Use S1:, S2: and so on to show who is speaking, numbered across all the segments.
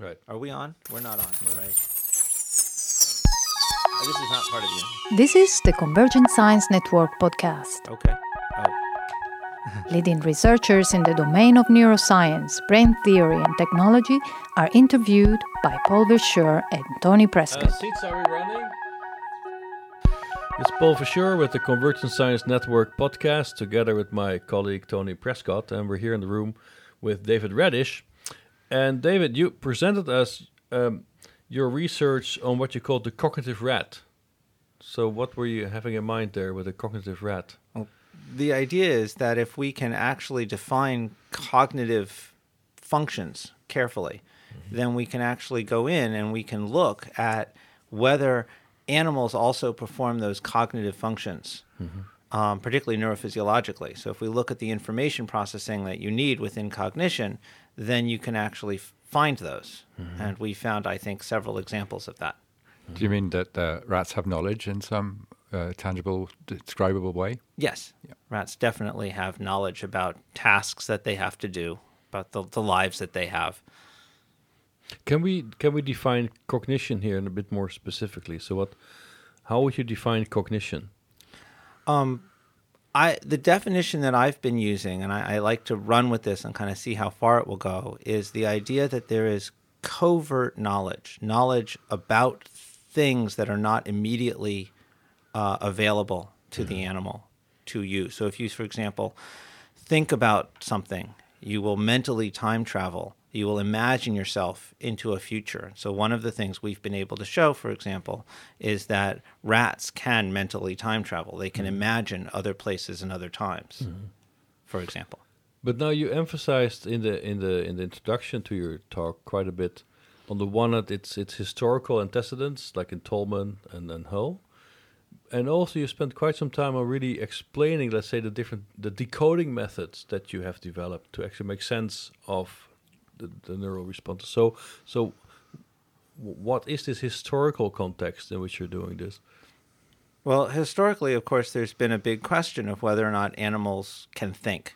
S1: Right.
S2: Are we on? We're not on, right? Oh, this is not part of you.
S3: This is the Convergent Science Network podcast.
S2: Okay. Oh,
S3: Leading researchers in the domain of neuroscience, brain theory, and technology are interviewed by Paul Verschure and Tony uh, Prescott.
S1: seats are we running? It's Paul Verschure with the Convergent Science Network podcast, together with my colleague Tony Prescott, and we're here in the room with David Redish. And David, you presented us um, your research on what you called the cognitive rat. So, what were you having in mind there with the cognitive rat?
S2: the idea is that if we can actually define cognitive functions carefully, then we can actually go in and we can look at whether animals also perform those cognitive functions, um, particularly neurophysiologically. So, if we look at the information processing that you need within cognition, then you can actually f- find those. And we found, I think, several examples of that.
S4: Do you mean that uh, rats have knowledge in some uh, tangible, describable way?
S2: Yes. Rats definitely have knowledge about tasks that they have to do, about the, the lives that they have.
S1: Can we can we define cognition here in a bit more specifically? So, what? How would you define cognition?
S2: I the definition that I've been using, and I, I like to run with this and kind of see how far it will go, is the idea that there is covert knowledge, knowledge about things that are not immediately uh, available to the animal to you. So if you, for example, think about something, you will mentally time travel. You will imagine yourself into a future. So, one of the things we've been able to show, for example, is that rats can mentally time travel. They can mm-hmm. imagine other places and other times, mm-hmm. for example.
S1: But now you emphasized in the in the in the introduction to your talk quite a bit. On the one hand, it's it's historical antecedents like in Tolman and and Hull, and also you spent quite some time on really explaining, let's say, the different the decoding methods that you have developed to actually make sense of the, the neural responses. So so, what is this historical context in which you're doing this?
S2: Well, historically, of course, there's been a big question of whether or not animals can think,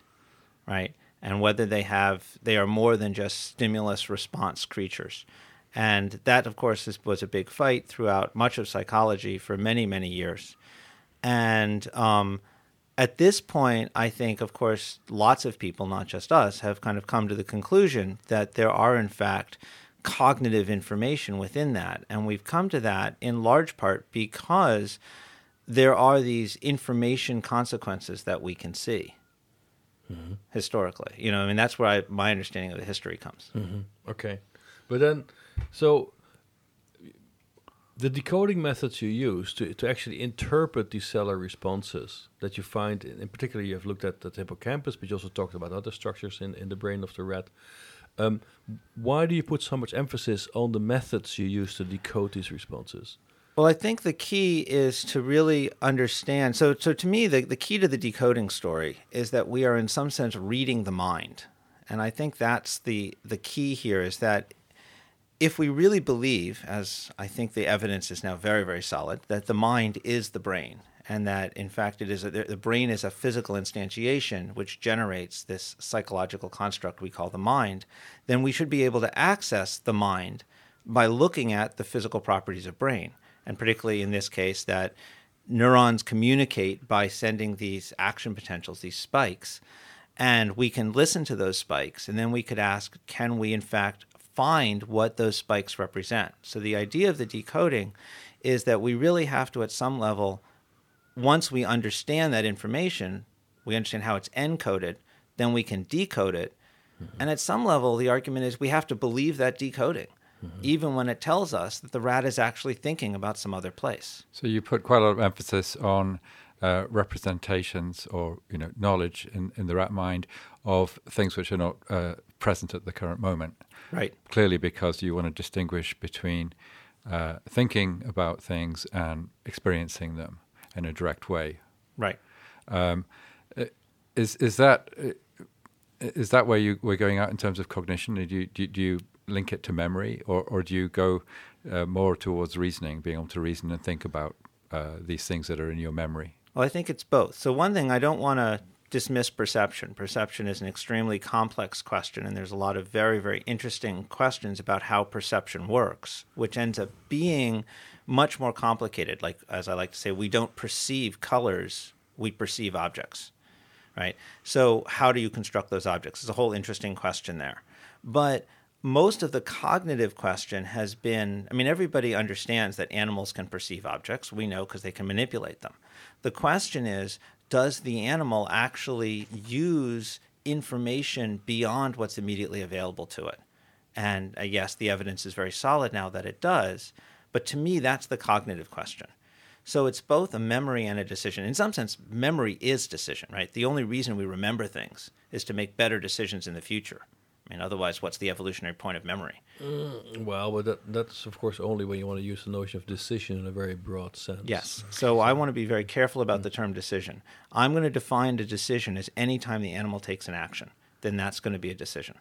S2: right? And whether they have, they are more than just stimulus response creatures. And that, of course, is, was a big fight throughout much of psychology for many, many years. And um, at this point, I think, of course, lots of people, not just us, have kind of come to the conclusion that there are, in fact, cognitive information within that. And we've come to that in large part because there are these information consequences that we can see mm-hmm. historically. You know, I mean, that's where I, my understanding of the history comes. Mm-hmm.
S1: Okay, but then, so the decoding methods you use to, to actually interpret these cellular responses that you find, in, in particular, you have looked at the hippocampus, but you also talked about other structures in, in the brain of the rat. Um, why do you put so much emphasis on the methods you use to decode these responses?
S2: Well, I think the key is to really understand. So, so to me, the, the key to the decoding story is that we are, in some sense, reading the mind. And I think that's the, the key here is that if we really believe, as I think the evidence is now very, very solid, that the mind is the brain, and that in fact it is a, the brain is a physical instantiation which generates this psychological construct we call the mind, then we should be able to access the mind by looking at the physical properties of brain, and particularly in this case that neurons communicate by sending these action potentials, these spikes, and we can listen to those spikes, and then we could ask, can we in fact find what those spikes represent? So the idea of the decoding is that we really have to, at some level, once we understand that information, we understand how it's encoded, then we can decode it. And at some level, the argument is we have to believe that decoding, even when it tells us that the rat is actually thinking about some other place.
S4: So you put quite a lot of emphasis on uh, representations or you know knowledge in, in the rat mind of things which are not uh, present at the current moment.
S2: Right.
S4: Clearly, because you want to distinguish between uh, thinking about things and experiencing them in a direct way.
S2: Right.
S4: Um, is is that uh, that where you we're going out in terms of cognition? Do you do, you- do you link it to memory, or or do you go uh, more towards reasoning, being able to reason and think about uh, these things that are in your memory?
S2: Well, I think it's both. So one thing I don't want to dismiss perception. Perception is an extremely complex question, and there's a lot of very, very interesting questions about how perception works, which ends up being much more complicated. Like, as I like to say, we don't perceive colors, we perceive objects, right? So, how do you construct those objects? It's a whole interesting question there. But most of the cognitive question has been I mean, everybody understands that animals can perceive objects. We know because they can manipulate them. The question is does the animal actually use information beyond what's immediately available to it? And uh, yes, the evidence is very solid now that it does. But to me, that's the cognitive question. So it's both a memory and a decision. In some sense, memory is decision, right? The only reason we remember things is to make better decisions in the future. I mean, otherwise, what's the evolutionary point of memory?
S1: Mm, well, but that, that's of course only when you want to use the notion of decision in a very broad sense.
S2: Yes. So I want to be very careful about the term decision. I'm going to define a decision as any time the animal takes an action. Then that's going to be a decision.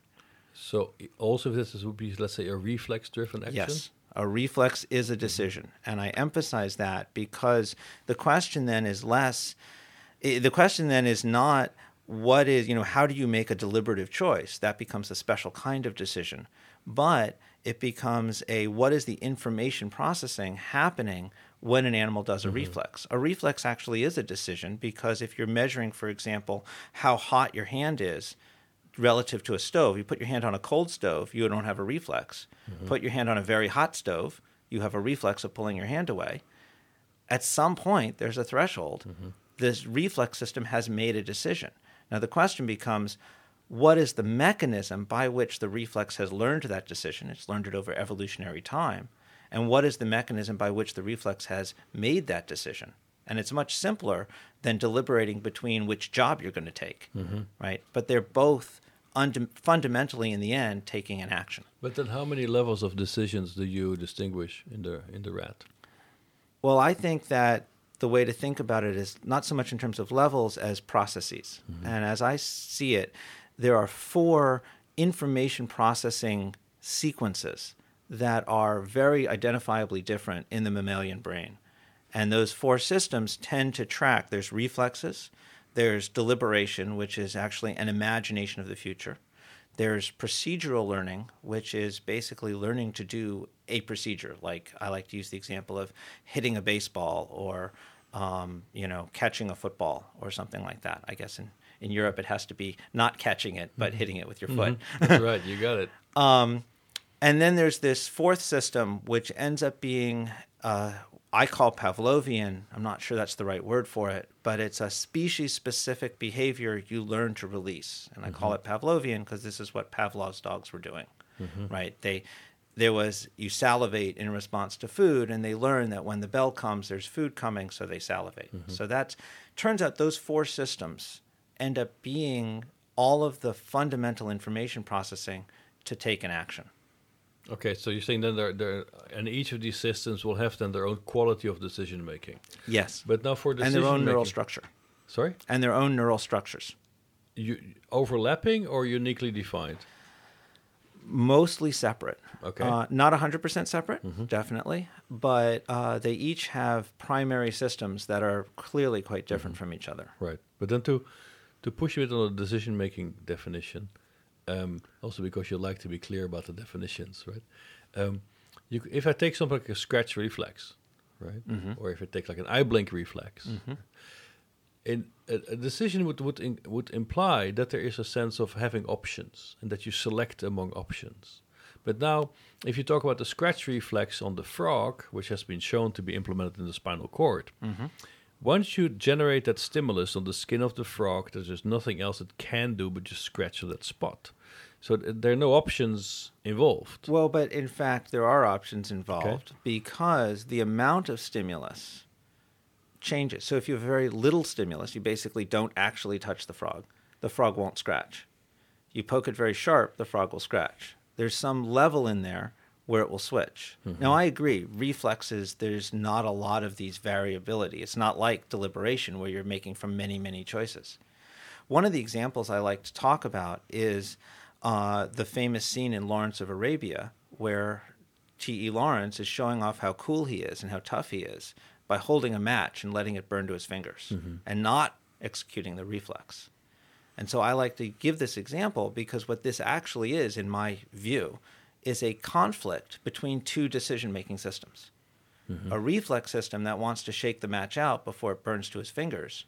S1: So also, this would be, let's say, a reflex-driven action.
S2: Yes. A reflex is a decision. And I emphasize that because the question then is less, the question then is not what is, you know, how do you make a deliberative choice? That becomes a special kind of decision. But it becomes a what is the information processing happening when an animal does a mm-hmm. reflex? A reflex actually is a decision because if you're measuring, for example, how hot your hand is, relative to a stove. You put your hand on a cold stove, you don't have a reflex. Mm-hmm. Put your hand on a very hot stove, you have a reflex of pulling your hand away. At some point, there's a threshold. Mm-hmm. This reflex system has made a decision. Now, the question becomes what is the mechanism by which the reflex has learned that decision? It's learned it over evolutionary time. And what is the mechanism by which the reflex has made that decision? And it's much simpler than deliberating between which job you're going to take, mm-hmm. right? But they're both und- fundamentally, in the end, taking an action.
S1: But then, how many levels of decisions do you distinguish in the in the rat?
S2: Well, I think that the way to think about it is not so much in terms of levels as processes. Mm-hmm. And as I see it, there are four information processing sequences that are very identifiably different in the mammalian brain. And those four systems tend to track there's reflexes, there's deliberation, which is actually an imagination of the future. There's procedural learning, which is basically learning to do a procedure. Like I like to use the example of hitting a baseball or um, you know, catching a football or something like that. I guess in, in Europe it has to be not catching it, but mm-hmm. hitting it with your foot.
S1: Mm-hmm. That's right, you got it.
S2: Um, and then there's this fourth system, which ends up being, uh, I call Pavlovian. I'm not sure that's the right word for it, but it's a species specific behavior you learn to release. And I mm-hmm. call it Pavlovian because this is what Pavlov's dogs were doing, mm-hmm. right? They, there was you salivate in response to food and they learn that when the bell comes there's food coming so they salivate. Mm-hmm. so that turns out those four systems end up being all of the fundamental information processing to take an action.
S1: Okay so you're saying then there, there and each of these systems will have then their own quality of decision making.
S2: Yes.
S1: But now for
S2: decision and their own neural structure.
S1: Sorry?
S2: And their own neural structures.
S1: You overlapping or uniquely defined
S2: mostly separate.
S1: Okay.
S2: Uh, not 100% separate, mm-hmm. definitely, but uh, they each have primary systems that are clearly quite different mm-hmm. from each other.
S1: Right. But then to, to push you on the decision making definition, um, also because you like to be clear about the definitions, right? Um, you, if I take something like a scratch reflex, right? Mm-hmm. Or if I take like an eye blink reflex, mm-hmm in, a, decision would would in, would imply that there is a sense of having options and that you select among options. But now, if you talk about the scratch reflex on the frog, which has been shown to be implemented in the spinal cord, mm-hmm. once you generate that stimulus on the skin of the frog, there's just nothing else it can do but just scratch on that spot. So th- there are no options involved.
S2: Well, but in fact, there are options involved okay. because the amount of stimulus changes. So if you have very little stimulus, you basically don't actually touch the frog. The frog won't scratch. You poke it very sharp, the frog will scratch. There's some level in there where it will switch. Mm-hmm. Now, I agree, reflexes, there's not a lot of these variability. It's not like deliberation where you're making from many, many choices. One of the examples I like to talk about is uh, the famous scene in Lawrence of Arabia where T.E. Lawrence is showing off how cool he is and how tough he is by holding a match and letting it burn to his fingers mm-hmm. and not executing the reflex. And so I like to give this example because what this actually is, in my view, is a conflict between two decision making systems. Mm-hmm. A reflex system that wants to shake the match out before it burns to his fingers,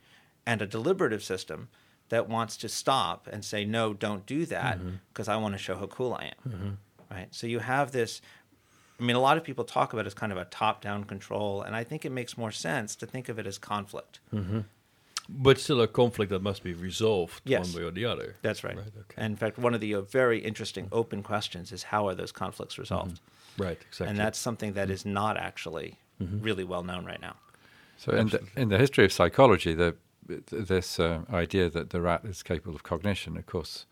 S2: and a deliberative system that wants to stop and say, no, don't do that mm-hmm. because I want to show how cool I am. Mm-hmm. Right? So you have this. I mean, a lot of people talk about it as kind of a top down control, and I think it makes more sense to think of it as conflict.
S1: But still a conflict that must be resolved
S2: Yes.
S1: one way or the other.
S2: That's right.
S1: Right, okay.
S2: And in fact, one of the uh, very interesting open questions is how are those conflicts resolved?
S1: Right, exactly.
S2: And that's something that is not actually really well known right now.
S4: So in the, in the history of psychology, the, this uh, idea that the rat is capable of cognition, of course,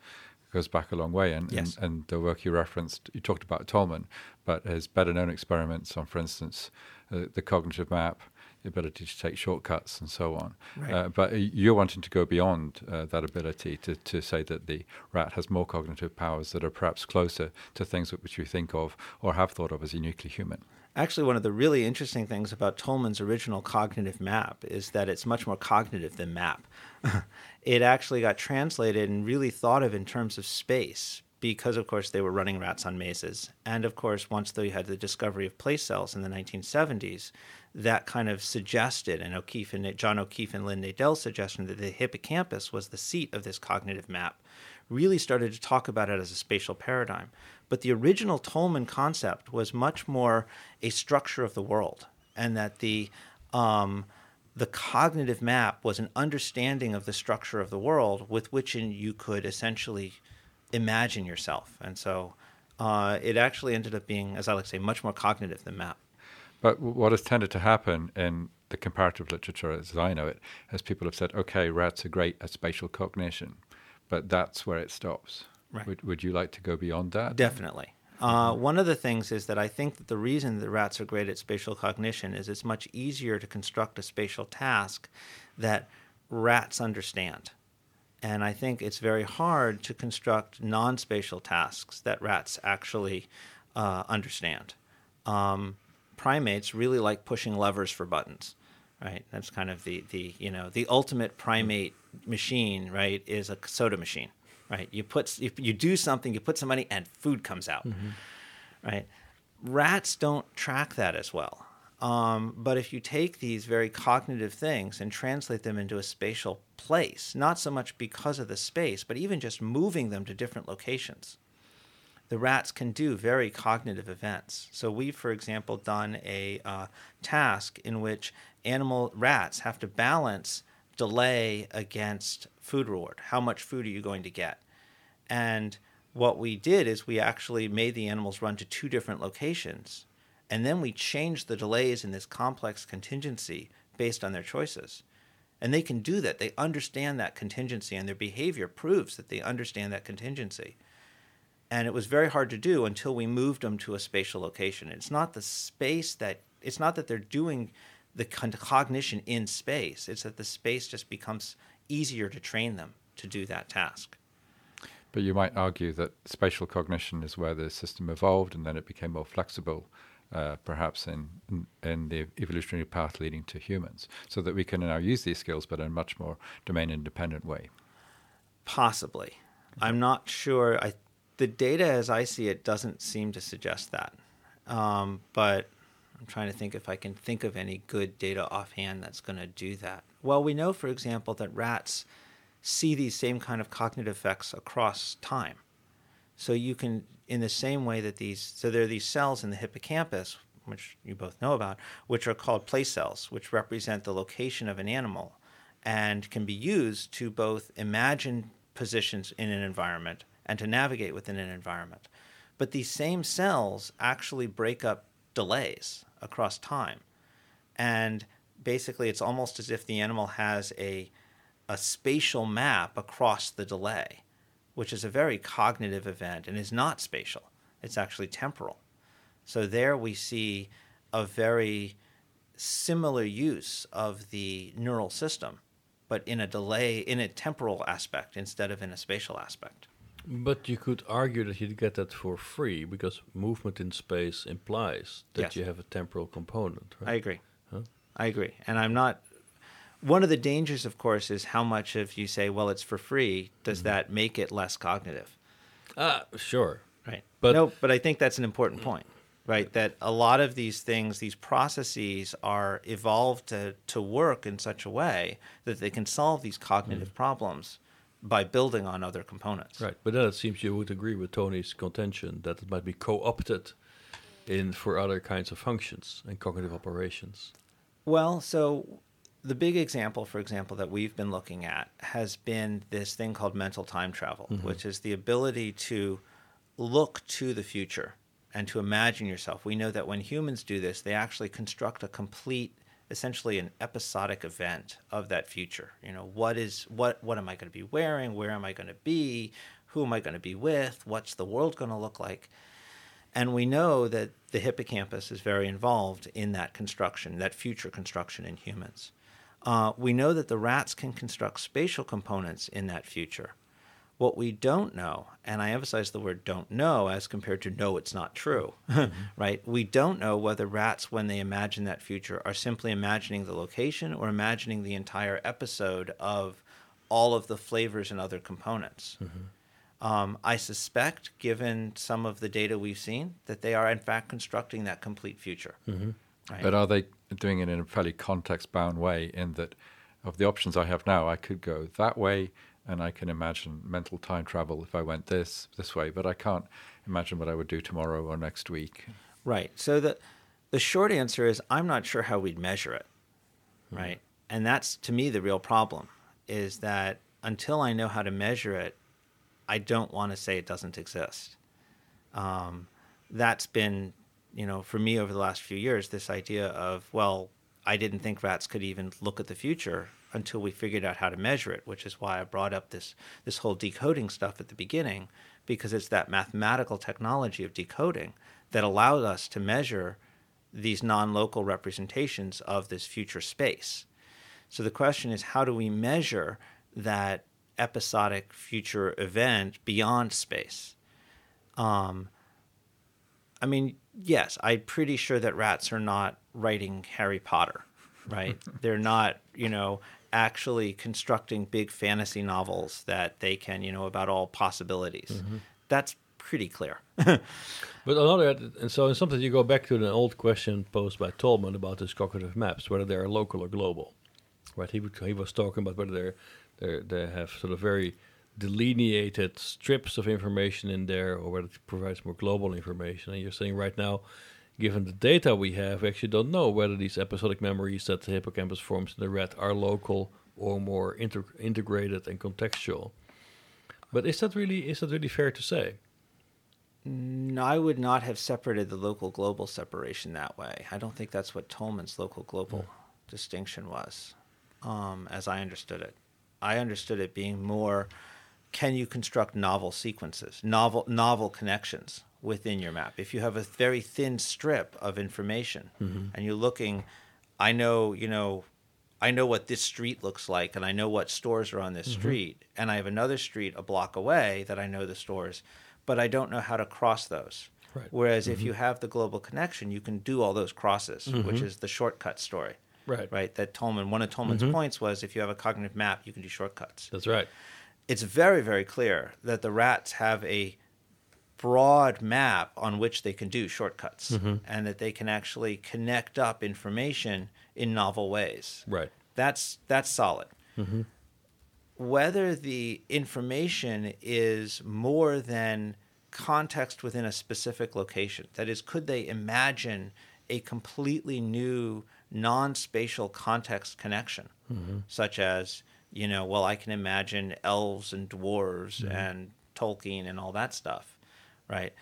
S4: goes back a long way. And,
S2: Yes.
S4: and, and the work you referenced, you talked about Tolman, but his better known experiments on, for instance, uh, the cognitive map, the ability to take shortcuts and so on.
S2: Right.
S4: Uh, but you're wanting to go beyond uh, that ability to, to say that the rat has more cognitive powers that are perhaps closer to things which you think of or have thought of as uniquely human.
S2: Actually, one of the really interesting things about Tolman's original cognitive map is that it's much more cognitive than map. it actually got translated and really thought of in terms of space because, of course, they were running rats on mazes. And, of course, once they had the discovery of place cells in the 1970s, that kind of suggested, and O'Keefe and John O'Keefe and Lynn Nadel's suggestion that the hippocampus was the seat of this cognitive map, really started to talk about it as a spatial paradigm. But the original Tolman concept was much more a structure of the world, and that the um, the cognitive map was an understanding of the structure of the world with which you could essentially imagine yourself. And so uh, it actually ended up being, as I like to say, much more cognitive than map.
S4: But what has tended to happen in the comparative literature, as I know it, is people have said, okay, rats are great at spatial cognition, but that's where it stops.
S2: Right.
S4: Would, would you like to go beyond that?
S2: Definitely. Uh, one of the things is that I think that the reason that rats are great at spatial cognition is it's much easier to construct a spatial task that rats understand. And I think it's very hard to construct non spatial tasks that rats actually uh, understand. Um, primates really like pushing levers for buttons, right? That's kind of the, the you know the ultimate primate machine, right? Is a soda machine, right? You put if you do something, you put some money, and food comes out, right? Rats don't track that as well. Um, but if you take these very cognitive things and translate them into a spatial place, not so much because of the space, but even just moving them to different locations, the rats can do very cognitive events. So we've, for example, done a uh, task in which animal rats have to balance delay against food reward. How much food are you going to get? And what we did is we actually made the animals run to two different locations, and then we changed the delays in this complex contingency based on their choices. And they can do that. They understand that contingency, and their behavior proves that they understand that contingency and it was very hard to do until we moved them to a spatial location. It's not the space that it's not that they're doing the con- cognition in space. It's that the space just becomes easier to train them to do that task.
S4: But you might argue that spatial cognition is where the system evolved and then it became more flexible, uh, perhaps in, in, the evolutionary path leading to humans, so that we can now use these skills but in a much more domain independent way.
S2: Possibly, I'm not sure. I the data as I see it doesn't seem to suggest that, um, but I'm trying to think if I can think of any good data offhand that's going to do that. Well, we know, for example, that rats see these same kind of cognitive effects across time. So you can, in the same way that these, so there are these cells in the hippocampus, which you both know about, which are called place cells, which represent the location of an animal and can be used to both imagine positions in an environment and to navigate within an environment. But these same cells actually break up delays across time. And basically, it's almost as if the animal has a, a spatial map across the delay, which is a very cognitive event and is not spatial, it's actually temporal. So there we see a very similar use of the neural system, but in a delay, in a temporal aspect instead of in a spatial aspect.
S1: But you could argue that you'd get that for free because movement in space implies that
S2: Yes.
S1: you have a temporal component,
S2: I agree.
S1: Huh?
S2: I agree. And I'm not. One of the dangers, of course, is how much if you say, well, it's for free, does
S1: Mm-hmm.
S2: that make it less cognitive?
S1: Ah, sure.
S2: Right.
S1: But-
S2: no, but I think that's an important point, right? That a lot of these things, these processes are evolved to, to work in such a way that they can solve these cognitive problems by building on other components.
S1: Right, but then it seems you would agree with Tony's contention that it might be co-opted in for other kinds of functions and cognitive operations.
S2: Well, so the big example, for example, that we've been looking at has been this thing called mental time travel, mm-hmm. which is the ability to look to the future and to imagine yourself. We know that when humans do this, they actually construct a complete essentially an episodic event of that future. You know, what is what what am I going to be wearing? Where am I going to be? Who am I going to be with? What's the world going to look like? And we know that the hippocampus is very involved in that construction, that future construction in humans. Uh, we know that the rats can construct spatial components in that future. What we don't know, and I emphasize the word don't know as compared to know it's not true, right? We don't know whether rats, when they imagine that future, are simply imagining the location or imagining the entire episode of all of the flavors and other components. Um, I suspect, given some of the data we've seen, that they are in fact constructing that complete future. Right?
S4: But are they doing it in a fairly context bound way in that of the options I have now, I could go that way and I can imagine mental time travel if I went this this way, but I can't imagine what I would do tomorrow or next week.
S2: Right. So the the short answer is I'm not sure how we'd measure it. Right. And that's to me the real problem is that until I know how to measure it, I don't want to say it doesn't exist. Um, that's been, you know, for me over the last few years, this idea of, well, I didn't think rats could even look at the future until we figured out how to measure it, which is why I brought up this this whole decoding stuff at the beginning, because it's that mathematical technology of decoding that allowed us to measure these non-local representations of this future space. So the question is, how do we measure that episodic future event beyond space? Um, I mean, yes, I'm pretty sure that rats are not writing Harry Potter, right? They're not, you know, actually constructing big fantasy novels that they can, you know, about all possibilities. Mm-hmm. That's pretty clear.
S1: But another, and so sometimes you go back to the old question posed by Tolman about these cognitive maps, whether they are local or global. Right? He would- he was talking about whether they're, they're they have sort of very delineated strips of information in there, or whether it provides more global information. And you're saying right now, given the data we have, we actually don't know whether these episodic memories that the hippocampus forms in the rat are local or more inter- integrated and contextual. But is that really is that really fair to say?
S2: No, I would not have separated the local global separation that way. I don't think that's what Tolman's local global distinction was, um, as I understood it. I understood it being more can you construct novel sequences, novel novel connections within your map? If you have a very thin strip of information mm-hmm. and you're looking, I know, you know, I know what this street looks like and I know what stores are on this mm-hmm. street, and I have another street a block away that I know the stores, but I don't know how to cross those.
S1: Right.
S2: Whereas if mm-hmm. you have the global connection, you can do all those crosses, which is the shortcut story.
S1: Right.
S2: Right. That Tolman, one of Tolman's points was if you have a cognitive map, you can do shortcuts.
S1: That's right.
S2: It's very, very clear that the rats have a broad map on which they can do shortcuts mm-hmm. and that they can actually connect up information in novel ways.
S1: Right.
S2: That's that's solid. Mm-hmm. Whether the information is more than context within a specific location, that is, could they imagine a completely new non-spatial context connection, mm-hmm. such as you know, well, I can imagine elves and dwarves mm-hmm. and Tolkien and all that stuff, right?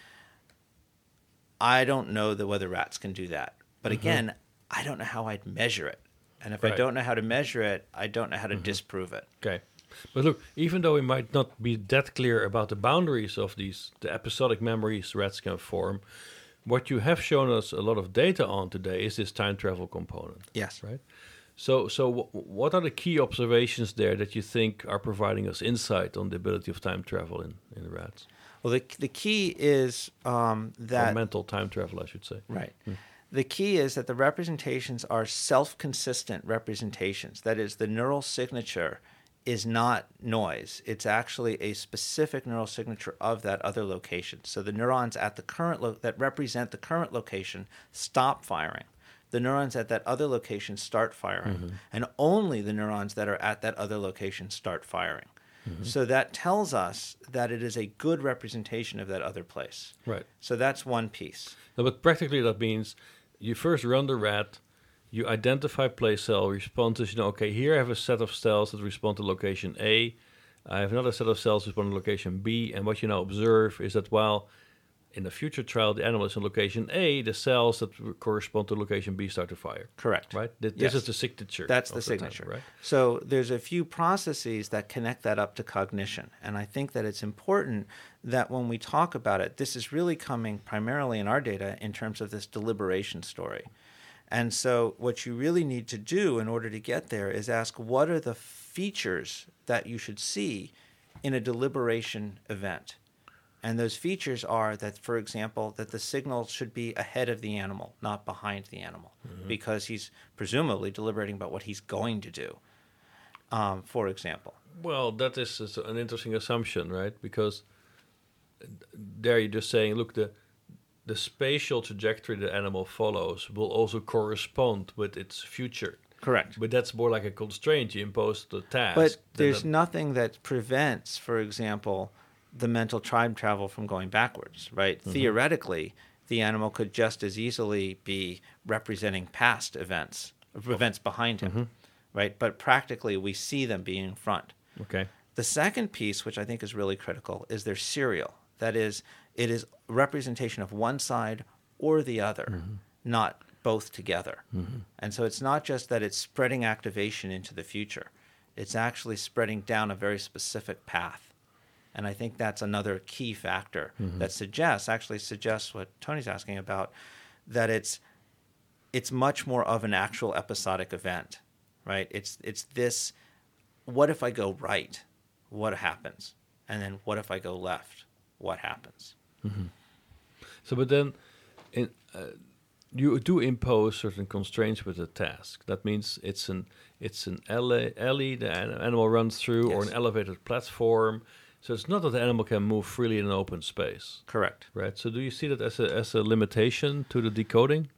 S2: I don't know that whether rats can do that. But mm-hmm. again, I don't know how I'd measure it. And if I don't know how to measure it, I don't know how to mm-hmm. disprove it.
S1: Okay. But look, even though we might not be that clear about the boundaries of these the episodic memories rats can form, what you have shown us a lot of data on today is this time travel component,
S2: Yes.
S1: right? So, so wh- what are the key observations there that you think are providing us insight on the ability of time travel in, in rats?
S2: Well, the, the key is um,
S1: or
S2: that
S1: mental time travel, I should say.
S2: Right. The key is that the representations are self consistent representations. That is, the neural signature is not noise. It's actually a specific neural signature of that other location. So the neurons at the current lo- that represent the current location stop firing. The neurons at that other location start firing, mm-hmm. and only the neurons that are at that other location start firing. Mm-hmm. So that tells us that it is a good representation of that other place.
S1: Right.
S2: So that's one piece.
S1: No, but practically that means you first run the rat, you identify place cell responses. You know, okay, here I have a set of cells that respond to location A. I have another set of cells respond to location B. And what you now observe is that while in the future trial the animal is in location A, the cells that correspond to location B start to fire.
S2: Correct.
S1: Right. Th-
S2: Yes.
S1: This is the signature.
S2: That's
S1: of
S2: the
S1: time,
S2: signature.
S1: right?
S2: So there's a few processes that connect that up to cognition. And I think that it's important that when we talk about it, this is really coming primarily in our data in terms of this deliberation story. And so what you really need to do in order to get there is ask what are the features that you should see in a deliberation event? And those features are that, for example, that the signal should be ahead of the animal, not behind the animal, because he's presumably deliberating about what he's going to do, um, for example.
S1: Well, that is is an interesting assumption, right? Because there you're just saying, look, the the spatial trajectory the animal follows will also correspond with its future.
S2: Correct.
S1: But that's more like a constraint you impose the task.
S2: But there's
S1: a-
S2: nothing that prevents, for example, the mental time travel from going backwards, right? Mm-hmm. Theoretically, the animal could just as easily be representing past events, oh. events behind him, mm-hmm. right? But practically, we see them being in front.
S1: okay.
S2: The second piece, which I think is really critical, is they're serial. That is, it is representation of one side or the other, mm-hmm. not both together. And so it's not just that it's spreading activation into the future, it's actually spreading down a very specific path. And I think that's another key factor that suggests, actually suggests what Tony's asking about, that it's it's much more of an actual episodic event, right? It's it's this what if I go right? What happens? And then what if I go left? What happens?
S1: So, but then, in, uh, you do impose certain constraints with the task. That means it's an it's an alley, alley the an- animal runs through, or an elevated platform. So it's not that the animal can move freely in an open space,
S2: Correct.
S1: right? So do you see that as a as a limitation to the decoding?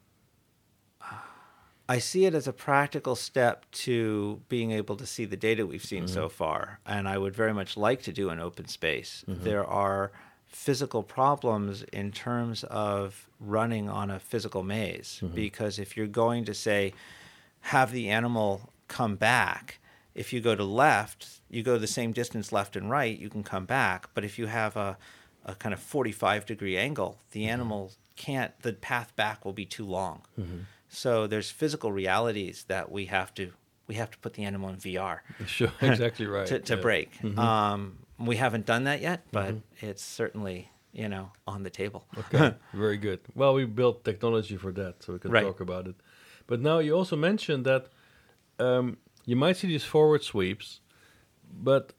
S2: I see it as a practical step to being able to see the data we've seen so mm-hmm. far. And I would very much like to do an open space. Mm-hmm. There are physical problems in terms of running on a physical maze mm-hmm. because if you're going to say have the animal come back if you go to left you go the same distance left and right you can come back but if you have a, a kind of 45 degree angle the animal can't the path back will be too long so there's physical realities that we have to we have to put the animal in vr
S1: Sure, exactly right.
S2: to, to
S1: yeah.
S2: break um, we haven't done that yet but it's certainly you know on the table
S1: Okay, very good. Well, we built technology for that, so we can
S2: Right.
S1: talk about it. But now you also mentioned that um, you might see these forward sweeps, but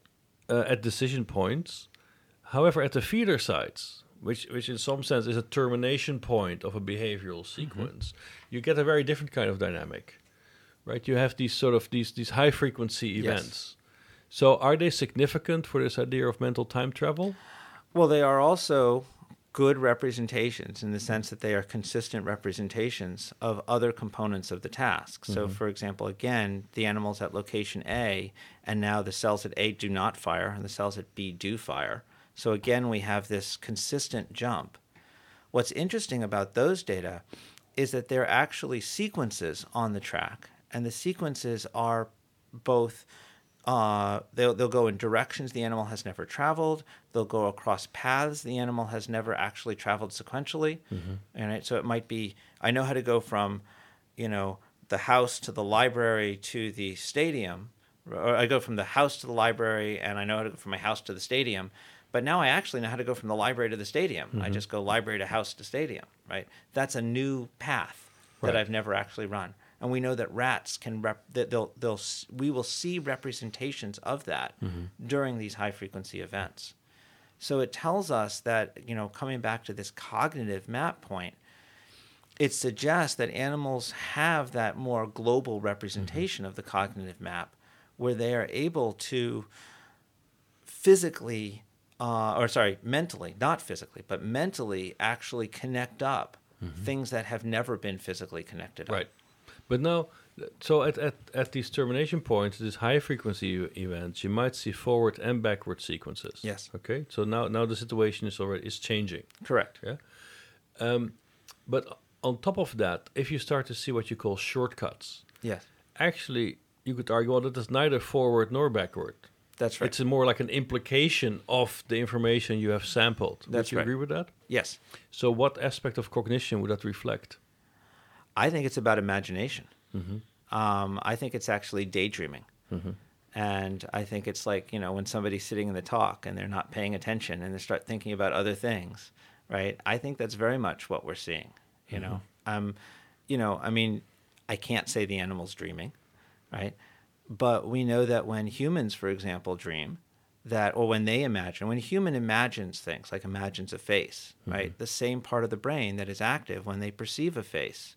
S1: uh, at decision points. However, at the feeder sites, which which in some sense is a termination point of a behavioral sequence, you get a very different kind of dynamic, right? You have these sort of these these high frequency
S2: Yes.
S1: events. So are they significant for this idea of mental time travel?
S2: Well, they are also good representations in the sense that they are consistent representations of other components of the task. So, mm-hmm. for example, again, the animals at location A, and now the cells at A do not fire, and the cells at B do fire. So, again, we have this consistent jump. What's interesting about those data is that they're actually sequences on the track, and the sequences are both uh, they'll, they'll go in directions the animal has never traveled. They'll go across paths the animal has never actually traveled sequentially. And it, so it might be I know how to go from, you know, the house to the library to the stadium, or I go from the house to the library, and I know how to go from my house to the stadium. But now I actually know how to go from the library to the stadium. I just go library to house to stadium, right? That's a new path that I've never actually run. And we know that rats can rep that they'll they'll we will see representations of that mm-hmm. during these high frequency events. So it tells us that you know coming back to this cognitive map point, it suggests that animals have that more global representation mm-hmm. of the cognitive map where they are able to physically uh, or sorry mentally not physically but mentally actually connect up mm-hmm. things that have never been physically connected up.
S1: But now, so at, at, at these termination points, these high frequency events, you might see forward and backward sequences.
S2: Yes.
S1: Okay. So now now the situation is already is changing.
S2: correct
S1: Yeah. Um, but on top of that, if you start to see what you call shortcuts,
S2: yes
S1: actually you could argue well that is neither forward nor backward.
S2: that's right
S1: It's more like an implication of the information you have sampled.
S2: That's
S1: would you
S2: right.
S1: agree with that?
S2: yes
S1: So what aspect of cognition would that reflect?
S2: I think it's about imagination.
S1: Mm-hmm.
S2: Um, I think it's actually daydreaming. And I think it's like, you know, when somebody's sitting in the talk and they're not paying attention and they start thinking about other things, right? I think that's very much what we're seeing, you know. Um, you know, I mean, I can't say the animal's dreaming, right? But we know that when humans, for example, dream, that or when they imagine, when a human imagines things, like imagines a face, right? The same part of the brain that is active when they perceive a face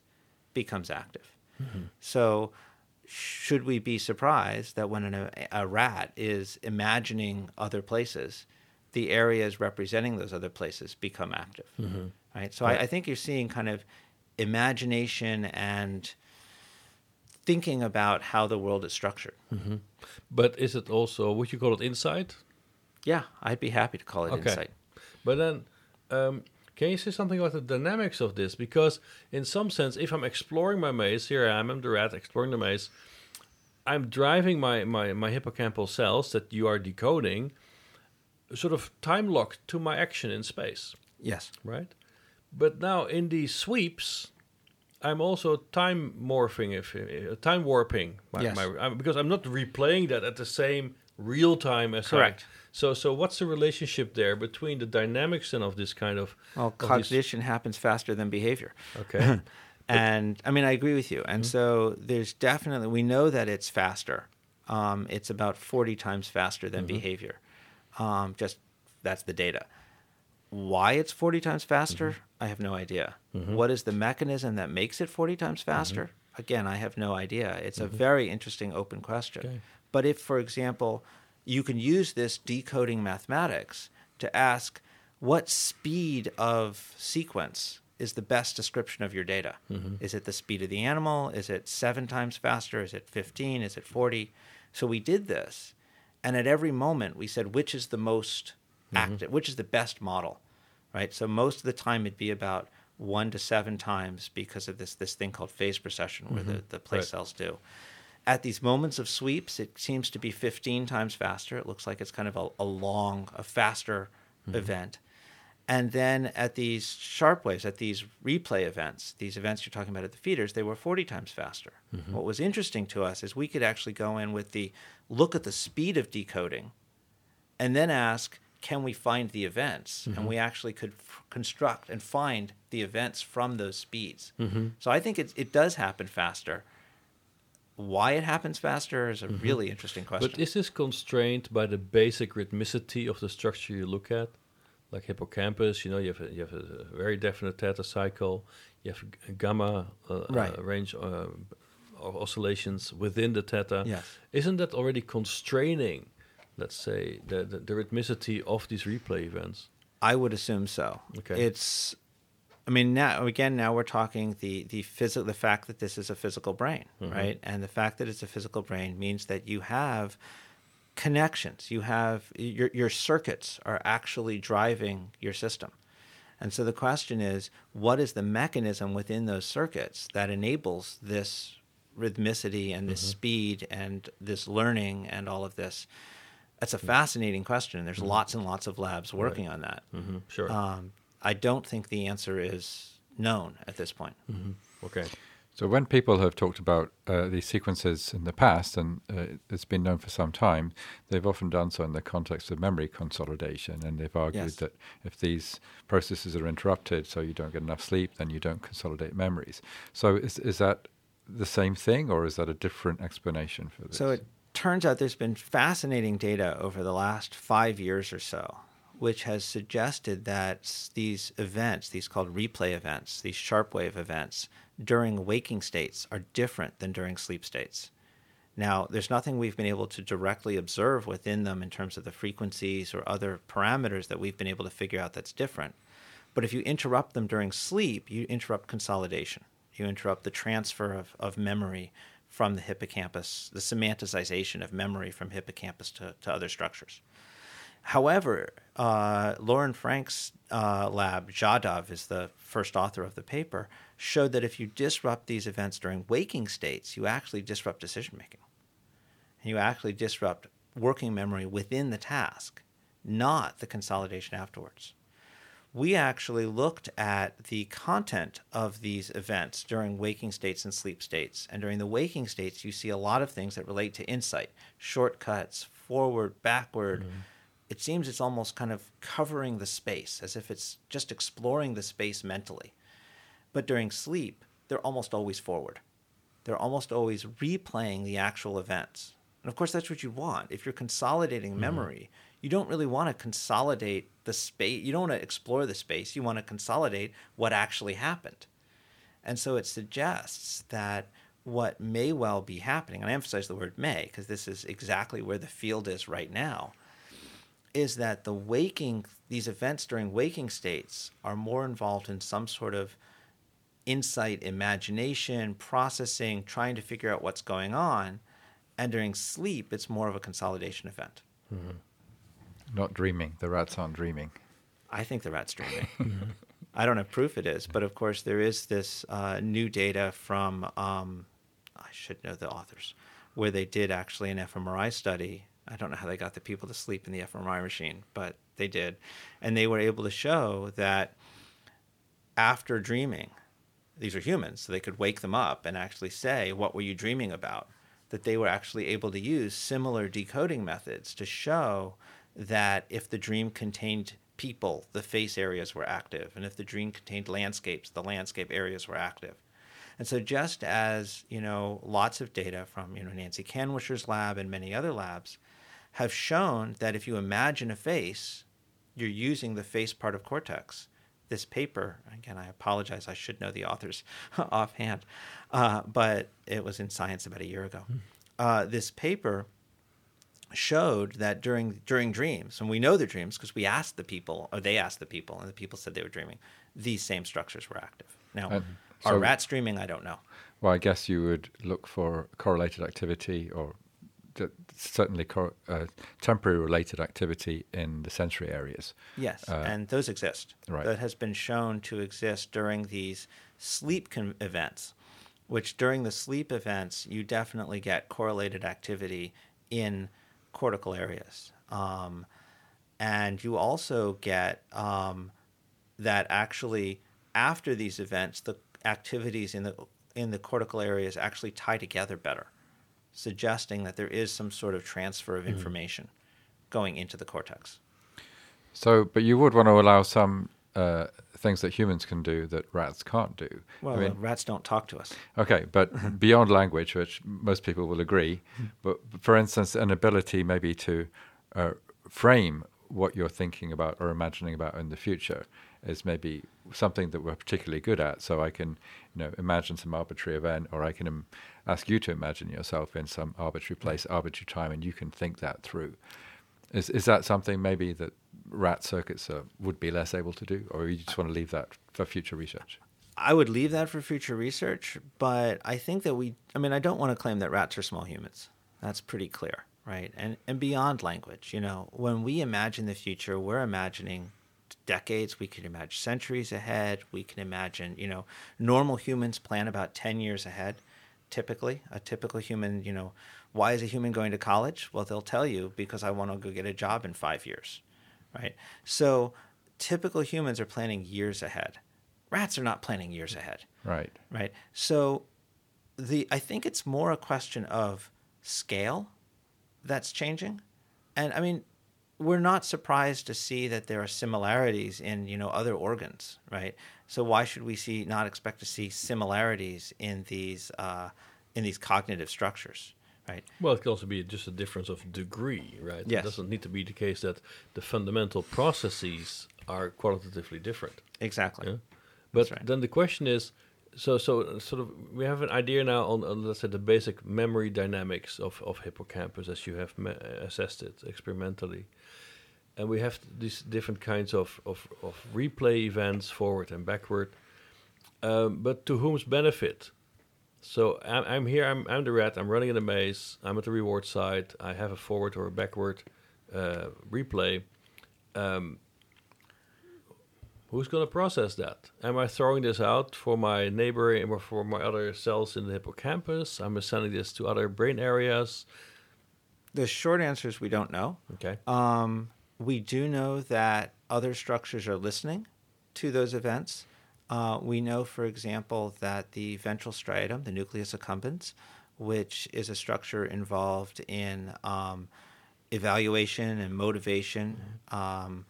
S2: becomes active. Mm-hmm. So, should we be surprised that when an, a rat is imagining other places, the areas representing those other places become active? Mm-hmm. Right. So, I, I think you're seeing kind of imagination and thinking about how the world is structured. Mm-hmm.
S1: But is it also would you call it insight?
S2: Yeah, I'd be happy to call it
S1: Okay.
S2: insight.
S1: But then, um, can you say something about the dynamics of this? Because in some sense, if I'm exploring my maze, here I am, I'm the rat exploring the maze. I'm driving my, my, my hippocampal cells that you are decoding, sort of time locked to my action in space,
S2: Yes.
S1: right? But now in these sweeps, I'm also time morphing, if uh, time warping, my,
S2: Yes.
S1: my, I'm, because I'm not replaying that at the same real time as I-
S2: Correct.
S1: So, so what's the relationship there between the dynamics and of this kind of?
S2: Well,
S1: of these-
S2: cognition happens faster than behavior.
S1: okay.
S2: And I mean, I agree with you. And
S1: Mm-hmm.
S2: so there's definitely, we know that it's faster. Um, it's about 40 times faster than
S1: Mm-hmm.
S2: behavior. Um, just that's the data. Why it's 40 times faster,
S1: Mm-hmm.
S2: I have no idea. What is the mechanism that makes it 40 times
S1: Mm-hmm.
S2: faster? Again, I have no idea. It's a very interesting open question.
S1: Okay.
S2: But if, for example, you can use this decoding mathematics to ask what speed of sequence is the best description of your data? Mm-hmm. Is it the speed of the animal? Is it seven times faster? Is it 15? Is it 40? So we did this. And at every moment, we said, which is the most mm-hmm. active, which is the best model, right? So most of the time, it'd be about one to seven times because of this, this thing called phase precession, where mm-hmm. the, the place
S1: Right.
S2: cells do. At these moments of sweeps, it seems to be 15 times faster. It looks like it's kind of a, a long, a faster mm-hmm. event. And then at these sharp waves, at these replay events, these events you're talking about at the feeders, they were 40 times faster. Mm-hmm. What was interesting to us is we could actually go in with the look at the speed of decoding and then ask, can we find the events? And mm-hmm. we actually could f- construct and find the events from those speeds. So I think it, it does happen faster. Why it happens faster is a really interesting question.
S1: But is this constrained by the basic rhythmicity of the structure you look at? Like hippocampus, you know, you have a, you have a very definite theta cycle. You have g- gamma uh,
S2: Right.
S1: uh, range uh, of oscillations within the theta.
S2: Yes.
S1: Isn't that already constraining, let's say, the, the, the rhythmicity of these replay events?
S2: I would assume so.
S1: Okay.
S2: It's, I mean, now again, now we're talking the the physical, the fact that this is a physical brain, right? And the fact that it's a physical brain means that you have connections. You have your your circuits are actually driving your system. And so the question is, what is the mechanism within those circuits that enables this rhythmicity and this speed and this learning and all of this? That's a fascinating question. There's lots and lots of labs working on that.
S1: hmm Sure.
S2: Um, I don't think the answer is known at this point.
S1: okay.
S4: So when people have talked about uh, these sequences in the past, and uh, it's been known for some time, they've often done so in the context of memory consolidation, and they've argued
S2: Yes.
S4: that if these processes are interrupted, so you don't get enough sleep, then you don't consolidate memories. So is is that the same thing, or is that a different explanation for this?
S2: So it turns out there's been fascinating data over the last five years or so which has suggested that these events, these called replay events, these sharp wave events during waking states are different than during sleep states. Now, there's nothing we've been able to directly observe within them in terms of the frequencies or other parameters that we've been able to figure out that's different. But if you interrupt them during sleep, you interrupt consolidation. You interrupt the transfer of, of memory from the hippocampus, the semanticization of memory from hippocampus to, to other structures. However, uh, Loren Frank's uh, lab, Jadhav is the first author of the paper, showed that if you disrupt these events during waking states, you actually disrupt decision making and you actually disrupt working memory within the task, not the consolidation afterwards. We actually looked at the content of these events during waking states and sleep states. And during the waking states, you see a lot of things that relate to insight, shortcuts, forward, backward. Mm-hmm. It seems it's almost kind of covering the space, as if it's just exploring the space mentally. But during sleep, they're almost always forward. They're almost always replaying the actual events. And of course, that's what you want. If you're consolidating mm-hmm. memory, you don't really want to consolidate the space. You don't want to explore the space. You want to consolidate what actually happened. And so it suggests that what may well be happening, and I emphasize the word may because this is exactly where the field is right now, is that the waking, these events during waking states are more involved in some sort of insight, imagination, processing, trying to figure out what's going on and during sleep, it's more of a consolidation event. Mm-hmm.
S4: Not dreaming. The rats aren't dreaming.
S2: I think the rat's dreaming. I don't have proof it is, but of course, there is this uh, new data from, um, I should know the authors, where they did actually an fMRI study. I don't know how they got the people to sleep in the fMRI machine, but they did. And they were able to show that after dreaming, these are humans, so they could wake them up and actually say, What were you dreaming about? that they were actually able to use similar decoding methods to show that if the dream contained people, the face areas were active, and if the dream contained landscapes, the landscape areas were active. And so, just as you know, lots of data from you know Nancy Kanwisher's lab and many other labs have shown that if you imagine a face, you're using the face part of cortex this paper. Again, I apologize. I should know the authors offhand, uh, but it was in Science about a year ago. Hmm. Uh, this paper showed that during during dreams, and we know the dreams because we asked the people, or they asked the people, and the people said they were dreaming. These same structures were active. Now, uh, so, are rats dreaming? I don't know.
S4: Well, I guess you would look for correlated activity or certainly cor- uh, temporary related activity in the sensory areas.
S2: Yes, uh, and those exist. Right. That has been shown to exist during these sleep con- events, which during the sleep events, you definitely get correlated activity in cortical areas. Um, and you also get um, that actually after these events, the activities in the in the cortical areas actually tie together better suggesting that there is some sort of transfer of mm-hmm. information mm. going into the cortex.
S4: So, but you would want to allow some uh, things that humans can do that rats can't do.
S2: Well, I mean, uh, rats don't talk to us.
S4: Okay, but beyond language, which most people will agree, mm-hmm. but for instance, an ability maybe to uh, frame what you're thinking about or imagining about in the future is maybe something that we're particularly good at. So I can, you know, imagine some arbitrary event, or I can Im- ask you to imagine yourself in some arbitrary place, arbitrary time, and you can think that through. Is is that something maybe that rat circuits uh, would be less able to do, or you just want to leave that for future research?
S2: I would leave that for future research, but I think that we. I mean, I don't want to claim that rats are small humans. That's pretty clear, right? And and beyond language, you know, when we imagine the future, we're imagining decades we can imagine centuries ahead we can imagine you know normal humans plan about 10 years ahead typically a typical human you know why is a human going to college? Well they'll tell you because i want to go get a job in five years right? So typical humans are planning years ahead. Rats are not planning years ahead.
S4: Right.
S2: Right? So the i think it's more a question of scale that's changing. And i mean we're not surprised to see that there are similarities in you know other organs, right? So why should we see not expect to see similarities in these uh, in these cognitive structures? right?
S1: Well, it could also be just a difference of degree, right?
S2: Yes.
S1: It doesn't need to be the case that the fundamental processes are qualitatively different.
S2: Exactly.
S1: Yeah. But
S2: right.
S1: then the question is, so so sort of we have an idea now on, on let's say the basic memory dynamics of, of hippocampus as you have me- assessed it experimentally, and we have these different kinds of, of, of replay events forward and backward. Um, but to whom's benefit? So I'm, I'm here. I'm, I'm the rat. I'm running in a maze. I'm at the reward side. I have a forward or a backward uh, replay. Um, who's going to process that? Am I throwing this out for my neighbor or for my other cells in the hippocampus? I'm sending this to other brain areas.
S2: The short answer is we don't know.
S1: Okay.
S2: Um, we do know that other structures are listening to those events. Uh, we know, for example, that the ventral striatum, the nucleus accumbens, which is a structure involved in um, evaluation and motivation, um,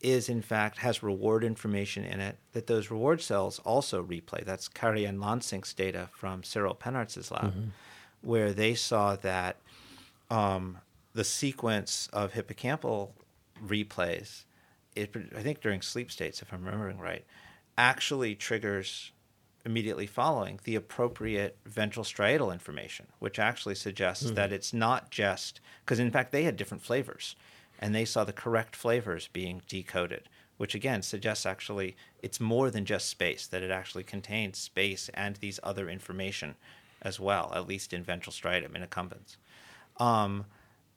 S2: is in fact has reward information in it. That those reward cells also replay. That's Carien Lansink's data from Cyriel Pennartz's lab, where they saw that um, the sequence of hippocampal replays, it, I think during sleep states, if I'm remembering right, actually triggers immediately following the appropriate ventral striatal information, which actually suggests that it's not just because, in fact, they had different flavors and they saw the correct flavors being decoded, which again suggests actually it's more than just space, that it actually contains space and these other information as well, at least in ventral striatum in accumbens. Um,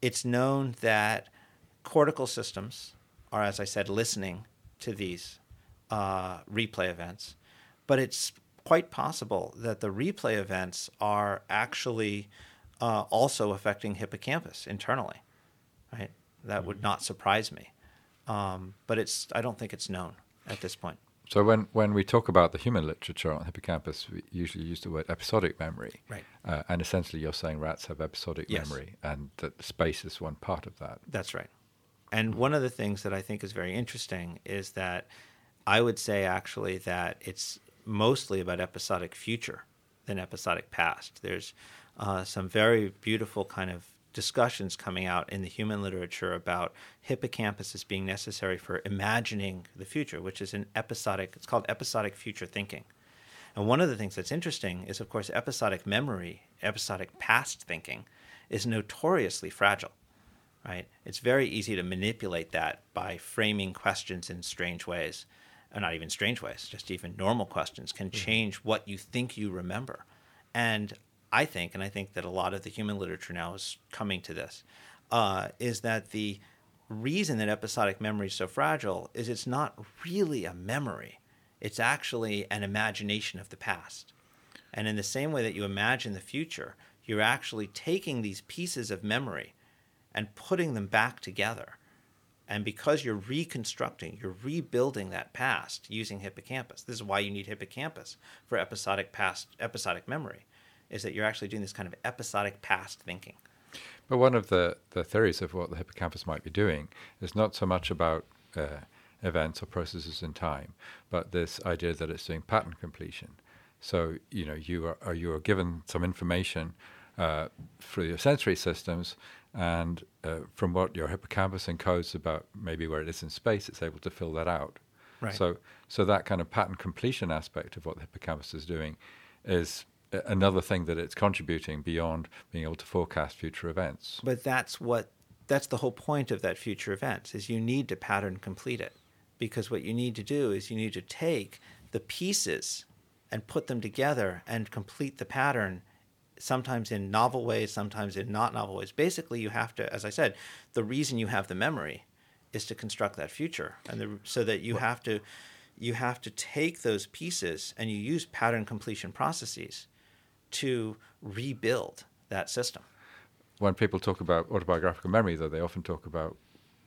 S2: it's known that cortical systems are, as I said, listening to these uh, replay events, but it's quite possible that the replay events are actually uh, also affecting hippocampus internally, right? That would not surprise me, um, but it's I don't think it's known at this point.
S4: So when, when we talk about the human literature on hippocampus, we usually use the word episodic memory.
S2: Right.
S4: Uh, and essentially you're saying rats have episodic
S2: Yes.
S4: memory and that space is one part of that.
S2: That's right. And one of the things that I think is very interesting is that I would say actually that it's mostly about episodic future than episodic past. There's uh, some very beautiful kind of discussions coming out in the human literature about hippocampus as being necessary for imagining the future, which is an episodic, it's called episodic future thinking. And one of the things that's interesting is, of course, episodic memory, episodic past thinking is notoriously fragile right? It's very easy to manipulate that by framing questions in strange ways, or not even strange ways, just even normal questions can change what you think you remember. And I think, and I think that a lot of the human literature now is coming to this, uh, is that the reason that episodic memory is so fragile is it's not really a memory. It's actually an imagination of the past. And in the same way that you imagine the future, you're actually taking these pieces of memory and putting them back together. And because you're reconstructing, you're rebuilding that past using hippocampus. This is why you need hippocampus for episodic past episodic memory, is that you're actually doing this kind of episodic past thinking.
S4: But one of the, the theories of what the hippocampus might be doing is not so much about uh, events or processes in time, but this idea that it's doing pattern completion. So you know you are, are you are given some information uh, through your sensory systems, and uh, from what your hippocampus encodes about maybe where it is in space, it's able to fill that out.
S2: Right.
S4: So so that kind of pattern completion aspect of what the hippocampus is doing is another thing that it's contributing beyond being able to forecast future events.
S2: But that's what that's the whole point of that future event is you need to pattern complete it. Because what you need to do is you need to take the pieces and put them together and complete the pattern sometimes in novel ways, sometimes in not novel ways. Basically, you have to, as I said, the reason you have the memory is to construct that future, and the, so that you have to you have to take those pieces and you use pattern completion processes to rebuild that system.
S4: when people talk about autobiographical memory, though, they often talk about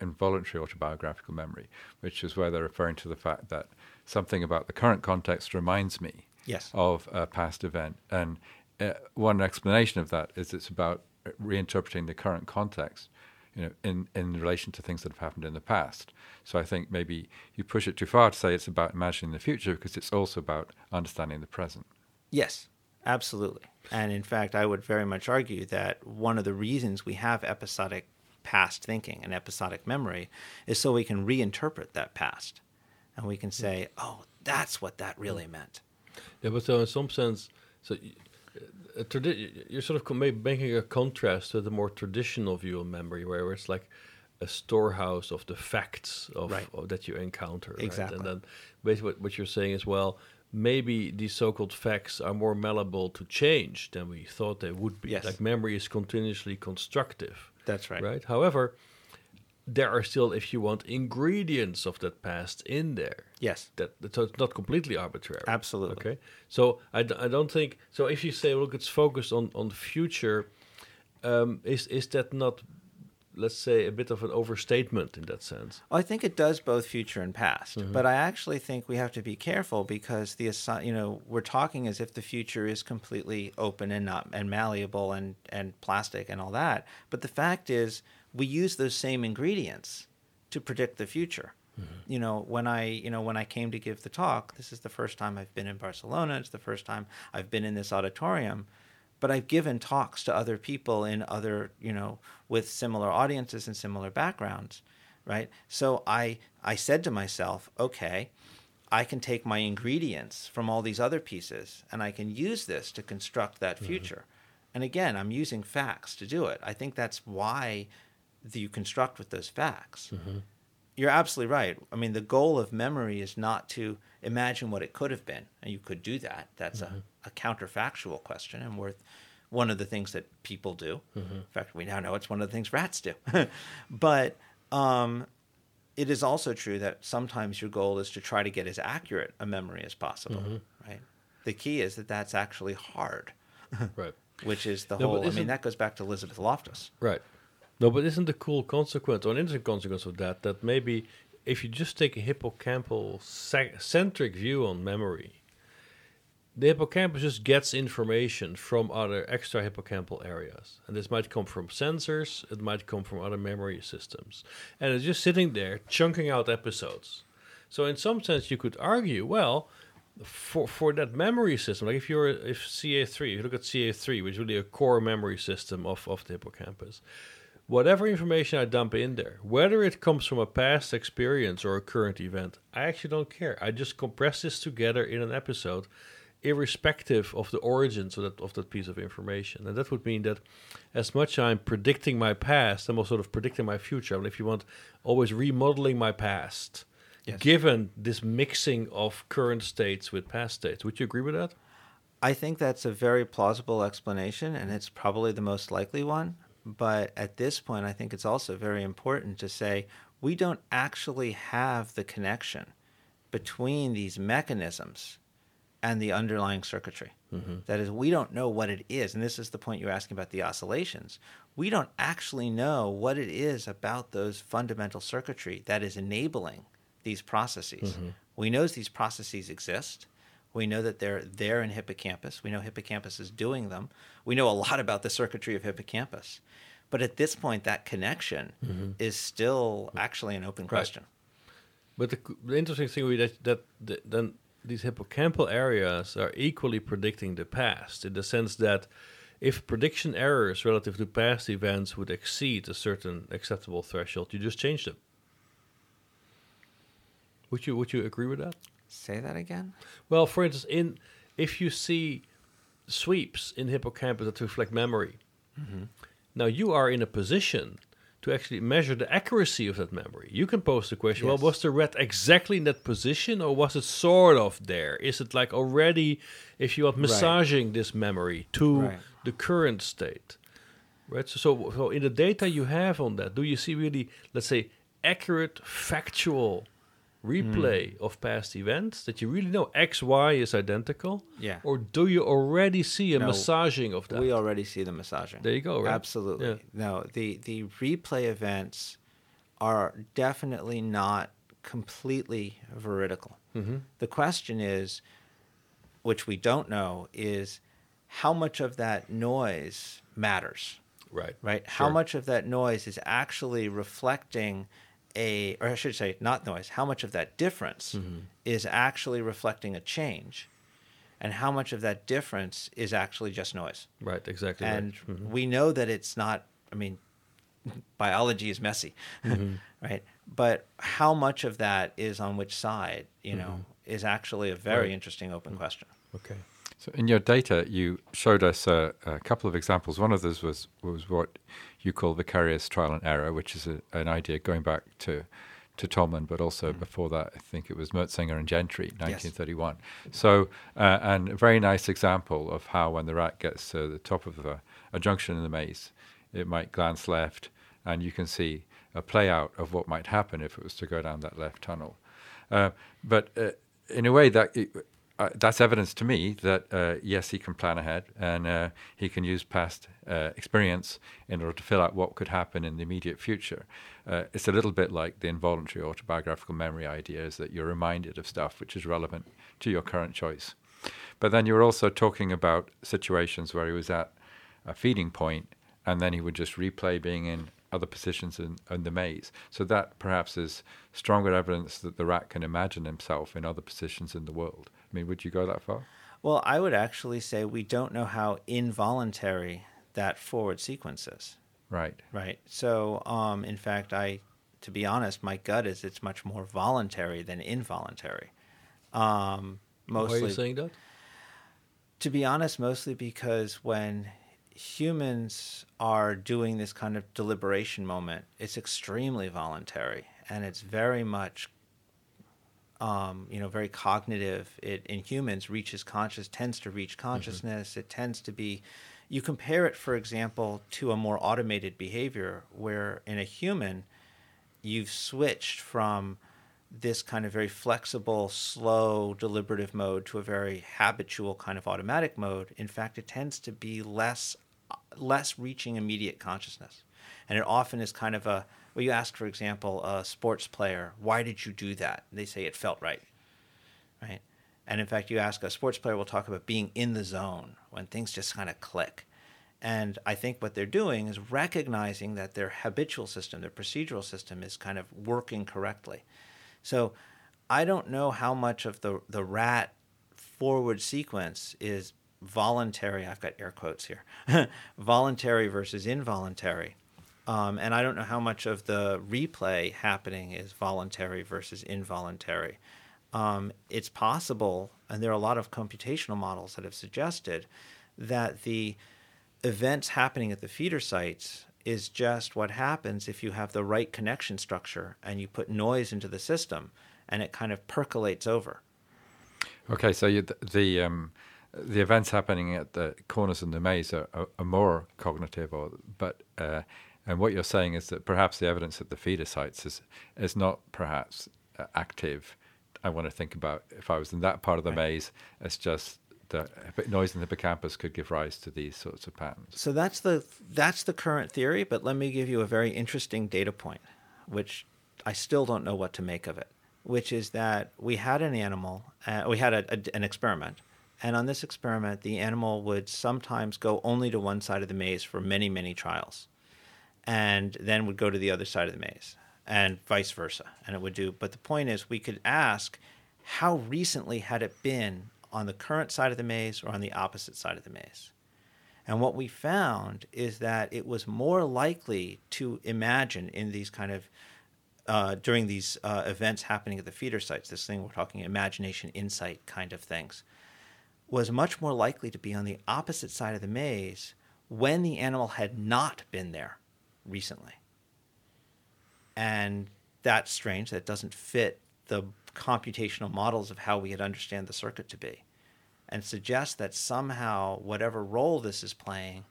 S4: involuntary autobiographical memory, which is where they're referring to the fact that something about the current context reminds me
S2: Yes.
S4: of a past event. And uh, one explanation of that is it's about reinterpreting the current context. You know, in, in relation to things that have happened in the past. So I think maybe you push it too far to say it's about imagining the future because it's also about understanding the present.
S2: Yes, Absolutely. And in fact, I would very much argue that one of the reasons we have episodic past thinking and episodic memory is so we can reinterpret that past. And we can say, oh, that's what that really meant.
S1: Yeah, but so in some sense, so y- a tradi- you're sort of making a contrast to the more traditional view of memory, where it's like a storehouse of the facts of,
S2: Right.
S1: of that you encounter. right?
S2: Exactly.
S1: And then basically what, what you're saying is, well, maybe these so-called facts are more malleable to change than we thought they would be.
S2: Yes.
S1: Like memory is continuously constructive,
S2: That's right.
S1: right? However, there are still, if you want, ingredients of that past in there
S2: Yes.
S1: that so it's not completely arbitrary.
S2: Absolutely.
S1: Okay. So I, d- I don't think so. If you say look, it's focused on on the future, um, is is that not, let's say, a bit of an overstatement in that sense?
S2: I think it does both future and past,
S1: Mm-hmm.
S2: but I actually think we have to be careful because the assi- you know we're talking as if the future is completely open and not and malleable and and plastic and all that. But the fact is, we use those same ingredients to predict the future.
S1: Mm-hmm.
S2: You know, when I you know when I came to give the talk, this is the first time I've been in Barcelona. It's the first time I've been in this auditorium but I've given talks to other people in other, you know, with similar audiences and similar backgrounds, right? So I I said to myself, okay, I can take my ingredients from all these other pieces and I can use this to construct that future. And again, I'm using facts to do it. I think that's why the, you construct with those facts. Mm-hmm. You're absolutely right. I mean, the goal of memory is not to imagine what it could have been, and you could do that. That's a, mm-hmm. a counterfactual question, and worth one of the things that people do. Mm-hmm. In fact, we now know it's one of the things rats do. but um, it is also true that sometimes your goal is to try to get as accurate a memory as possible. Right. The key is that that's actually hard,
S1: Right.
S2: which is the
S1: No,
S2: whole. I mean, that goes back to Elizabeth Loftus.
S1: Right. No, but isn't the cool consequence or an interesting consequence of that that maybe if you just take a hippocampal ce- centric view on memory, the hippocampus just gets information from other extra hippocampal areas. And this might come from sensors, it might come from other memory systems. And it's just sitting there chunking out episodes. So in some sense you could argue, well, for for that memory system, like if you're if CA3, if you look at CA3, which is really a core memory system of, of the hippocampus, whatever information I dump in there, whether it comes from a past experience or a current event, I actually don't care. I just compress this together in an episode, irrespective of the origins of that of that piece of information. And that would mean that as much I'm predicting my past, I'm also sort of predicting my future. I and if you want, always remodeling my past.
S2: Yes.
S1: Given this mixing of current states with past states, would you agree with that?
S2: I think that's a very plausible explanation, and it's probably the most likely one. But at this point, I think it's also very important to say we don't actually have the connection between these mechanisms and the underlying circuitry. Mm-hmm. That is, we don't know what it is. And this is the point you're asking about the oscillations. We don't actually know what it is about those fundamental circuitry that is enabling these processes. Mm-hmm. We know these processes exist. We know that they're there in hippocampus. We know hippocampus is doing them. We know a lot about the circuitry of hippocampus. But at this point, that connection mm-hmm. is still actually an open question.
S1: But the, the interesting thing be that, that the, then these hippocampal areas are equally predicting the past in the sense that if prediction errors relative to past events would exceed a certain acceptable threshold, you just change them. Would you would you agree with that?
S2: Say that again?
S1: Well, for instance, in if you see sweeps in hippocampus that reflect memory, mm-hmm. now you are in a position to actually measure the accuracy of that memory. You can pose the question:
S2: Yes.
S1: Well, was the rat exactly in that position, or was it sort of there? Is it like already, if you are massaging this memory to
S2: Right.
S1: the current state? Right. So, so, so in the data you have on that, do you see really, let's say, accurate, factual replay
S2: Hmm.
S1: of past events that you really know X, Y is identical?
S2: Yeah.
S1: Or do you already see a
S2: No,
S1: massaging of that?
S2: We already see the massaging.
S1: There you go, right?
S2: Absolutely.
S1: Yeah.
S2: No, the, the replay events are definitely not completely veridical.
S1: Mm-hmm.
S2: The question is, which we don't know, is how much of that noise matters,
S1: Right.
S2: right? How
S1: Sure.
S2: much of that noise is actually reflecting a, or I should say, not noise, how much of that difference
S1: Mm-hmm.
S2: is actually reflecting a change? and how much of that difference is actually just noise.
S1: Right, exactly.
S2: And
S1: right. Mhm.
S2: we know that it's not, I mean, biology is messy, right? But how much of that is on which side, you know, is actually a very
S1: Right.
S2: interesting open question.
S1: Okay.
S4: So in your data, you showed us a, a couple of examples. One of those was was what you call vicarious trial and error, which is a, an idea going back to to Tolman, but also before that, I think it was Muenzinger and Gentry, 1931. So, uh, and a very nice example of how when the rat gets to the top of a, a junction in the maze, it might glance left, and you can see a play out of what might happen if it was to go down that left tunnel. Uh, but uh, in a way, that uh, that's evidence to me that uh, yes, he can plan ahead and uh, he can use past uh, experience in order to fill out what could happen in the immediate future. Uh, it's a little bit like the involuntary autobiographical memory idea, is that you're reminded of stuff which is relevant to your current choice. But then you were also talking about situations where he was at a feeding point and then he would just replay being in other positions in, in the maze. So that perhaps is stronger evidence that the rat can imagine himself in other positions in the world. I mean, would you go that far?
S2: Well, I would actually say we don't know how involuntary that forward sequence is.
S4: Right.
S2: Right. So, um, in fact, I, to be honest, my gut is it's much more voluntary than involuntary. Um,
S1: Why are
S2: mostly,
S1: you saying that?
S2: to be honest, mostly because when humans are doing this kind of deliberation moment, it's extremely voluntary and it's very much, um, you know, very cognitive. It in humans reaches conscious, tends to reach consciousness. It tends to be. You compare it, for example, to a more automated behavior where in a human, you've switched from this kind of very flexible, slow, deliberative mode to a very habitual kind of automatic mode. In fact, it tends to be less less reaching immediate consciousness. And it often is kind of a well, you ask, for example, a sports player, why did you do that? They say it felt right. Right? And in fact, you ask a sports player will talk about being in the zone when things just kind of click. And I think what they're doing is recognizing that their habitual system, their procedural system, is kind of working correctly. So I don't know how much of the, the rat forward sequence is voluntary. I've got air quotes here voluntary versus involuntary. Um, and I don't know how much of the replay happening is voluntary versus involuntary. Um, it's possible, and there are a lot of computational models that have suggested that the events happening at the feeder sites is just what happens if you have the right connection structure and you put noise into the system and it kind of percolates over.
S4: Okay, so you, the um, the events happening at the corners in the maze are, are, are more cognitive, or but uh, and what you're saying is that perhaps the evidence at the feeder sites is is not perhaps uh, active. I want to think about if I was in that part of the maze, it's just the noise in the hippocampus could give rise to these sorts of patterns.
S2: So that's the that's the current theory, but let me give you a very interesting data point, which I still don't know what to make of it. Which is that we had an animal, uh, we had a, a, an experiment, and on this experiment, the animal would sometimes go only to one side of the maze for many many trials, and then would go to the other side of the maze, and vice versa, and it would do. But the point is, we could ask, how recently had it been on the current side of the maze or on the opposite side of the maze? And what we found is that it was more likely to imagine in these kind of uh, during these uh, events happening at the feeder sites, this thing we're talking imagination, insight kind of things, was much more likely to be on the opposite side of the maze when the animal had not been there recently. And that's strange. That doesn't fit the computational models of how we had understand the circuit to be and suggests that somehow whatever role this is playing,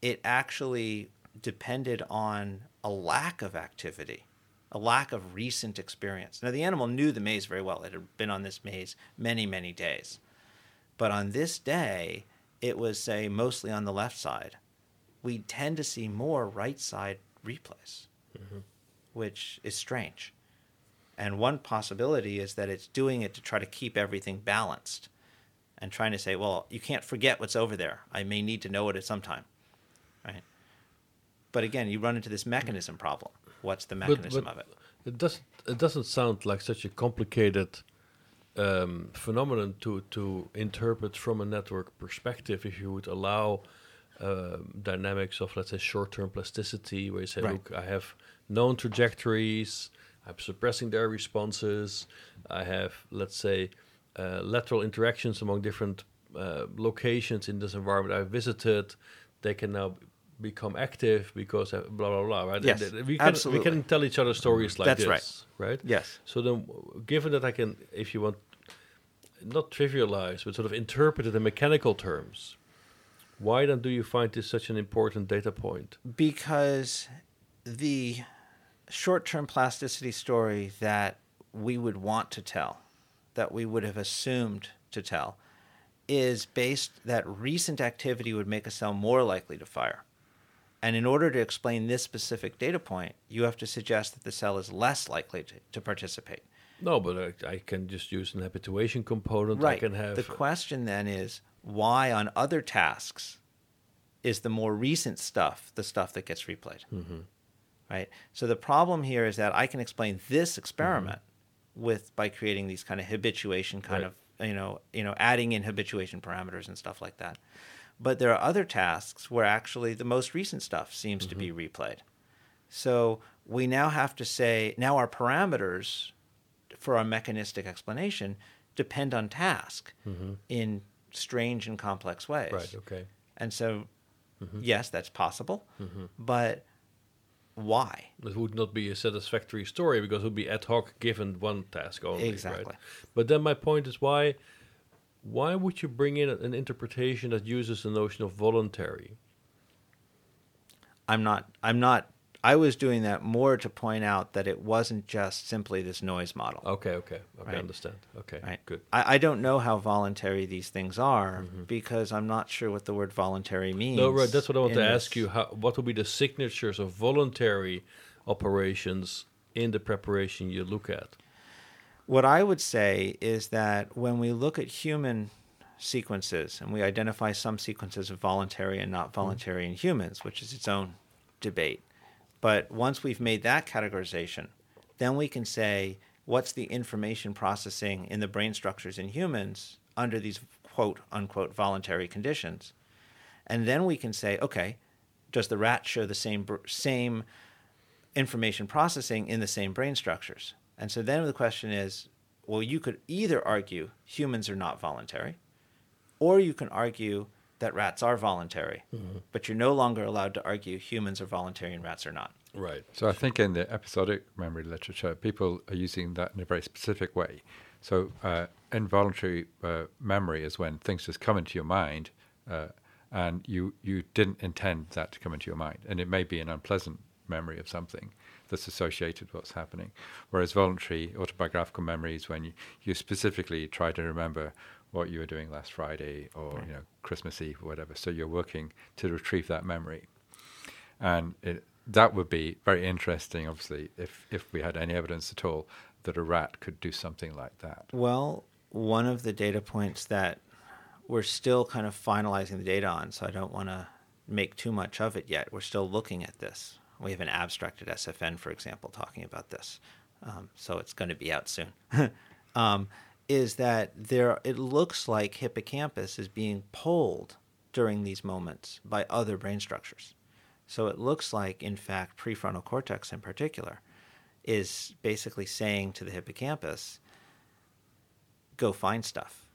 S2: it actually depended on a lack of activity, a lack of recent experience. Now, the animal knew the maze very well. It had been on this maze many, many days. But on this day, it was, say, mostly on the left side. We tend to see more right side replays, mm-hmm. which is strange. And one possibility is that it's doing it to try to keep everything balanced and trying to say, well, you can't forget what's over there. I may need to know it at some time, right? But again, you run into this mechanism problem. What's the mechanism
S1: but
S2: of it?
S1: It doesn't. It doesn't sound like such a complicated um, phenomenon to to interpret from a network perspective if you would allow um, dynamics of let's say short-term plasticity, where you say,
S2: Right.
S1: look, I have known trajectories, I'm suppressing their responses, I have let's say uh, lateral interactions among different uh, locations in this environment I visited. They can now become active because blah blah blah. Right?
S2: Yes,
S1: we can,
S2: absolutely.
S1: We can tell each other stories like
S2: That's
S1: this,
S2: right.
S1: right?
S2: Yes.
S1: So then, given that I can, if you want, not trivialize, but sort of interpret it in mechanical terms, why then do you find this such an important data point?
S2: because the short-term plasticity story that we would want to tell that we would have assumed to tell is based that recent activity would make a cell more likely to fire and in order to explain this specific data point you have to suggest that the cell is less likely to, to participate
S1: No, but I, I can just use an habituation component.
S2: right
S1: I can have
S2: the question then is why on other tasks is the more recent stuff the stuff that gets replayed
S1: Mhm.
S2: right so the problem here is that i can explain this experiment
S1: Mm-hmm.
S2: with by creating these kind of habituation kind
S1: Right.
S2: of you know you know adding in habituation parameters and stuff like that but there are other tasks where actually the most recent stuff seems to be
S1: Mm-hmm.
S2: replayed so we now have to say now our parameters for our mechanistic explanation depend on task in strange and complex ways
S1: Mm-hmm. right. Okay.
S2: and so
S1: Mm-hmm.
S2: yes that's possible but why
S1: It would not be a satisfactory story because it would be ad hoc given one task only.
S2: Exactly.
S1: Right? But then my point is why why would you bring in an interpretation that uses the notion of voluntary?
S2: I'm not I'm not I was doing that more to point out that it wasn't just simply this noise model.
S1: Okay, okay, okay,
S2: Right.
S1: understand. Okay,
S2: Right.
S1: good.
S2: I, I don't know how voluntary these things are because I'm not sure what the word voluntary means.
S1: Mm-hmm. No, right. That's what I want to ask you. How, what will be the signatures of voluntary operations in the preparation you look at?
S2: What I would say is that when we look at human sequences and we identify some sequences of voluntary and not voluntary in humans, which is its own debate. But once we've made that categorization, then we can say what's the information processing in the brain structures in humans under these quote unquote voluntary conditions. And then we can say, okay, does the rat show the same same information processing in the same brain structures? And so then the question is, well, you could either argue humans are not voluntary, or you can argue that rats are voluntary, but you're no longer allowed to argue humans are voluntary and rats are not.
S1: Right.
S4: So I think in the episodic memory literature, people are using that in a very specific way. So uh, involuntary uh, memory is when things just come into your mind, uh, and you you didn't intend that to come into your mind, and it may be an unpleasant memory of something that's associated with what's happening. Whereas voluntary autobiographical memory is when you, you specifically try to remember what you were doing last Friday or you know Christmas Eve or whatever. So you're working to retrieve that memory and it, that would be very interesting, obviously, if if we had any evidence at all that a rat could do something like that.
S2: Well, one of the data points that we're still kind of finalizing the data on, so I don't want to make too much of it yet. We're still looking at this. We have an abstract at SFN, for example, talking about this. Um, so it's going to be out soon. um, is that there? It looks like hippocampus is being pulled during these moments by other brain structures. So it looks like, in fact, prefrontal cortex in particular is basically saying to the hippocampus, go find stuff.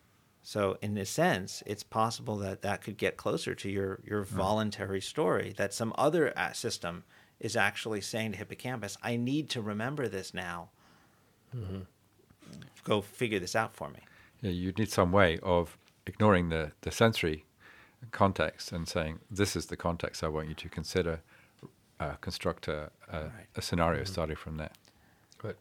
S2: So in a sense, it's possible that that could get closer to your your voluntary story. That some other uh, system is actually saying to hippocampus, "I need to remember this now. Go figure this out for me."
S4: Yeah, you need some way of ignoring the, the sensory context and saying, this is the context I want you to consider, uh, construct a, a,
S2: Right.
S4: a scenario starting from there.
S1: Right.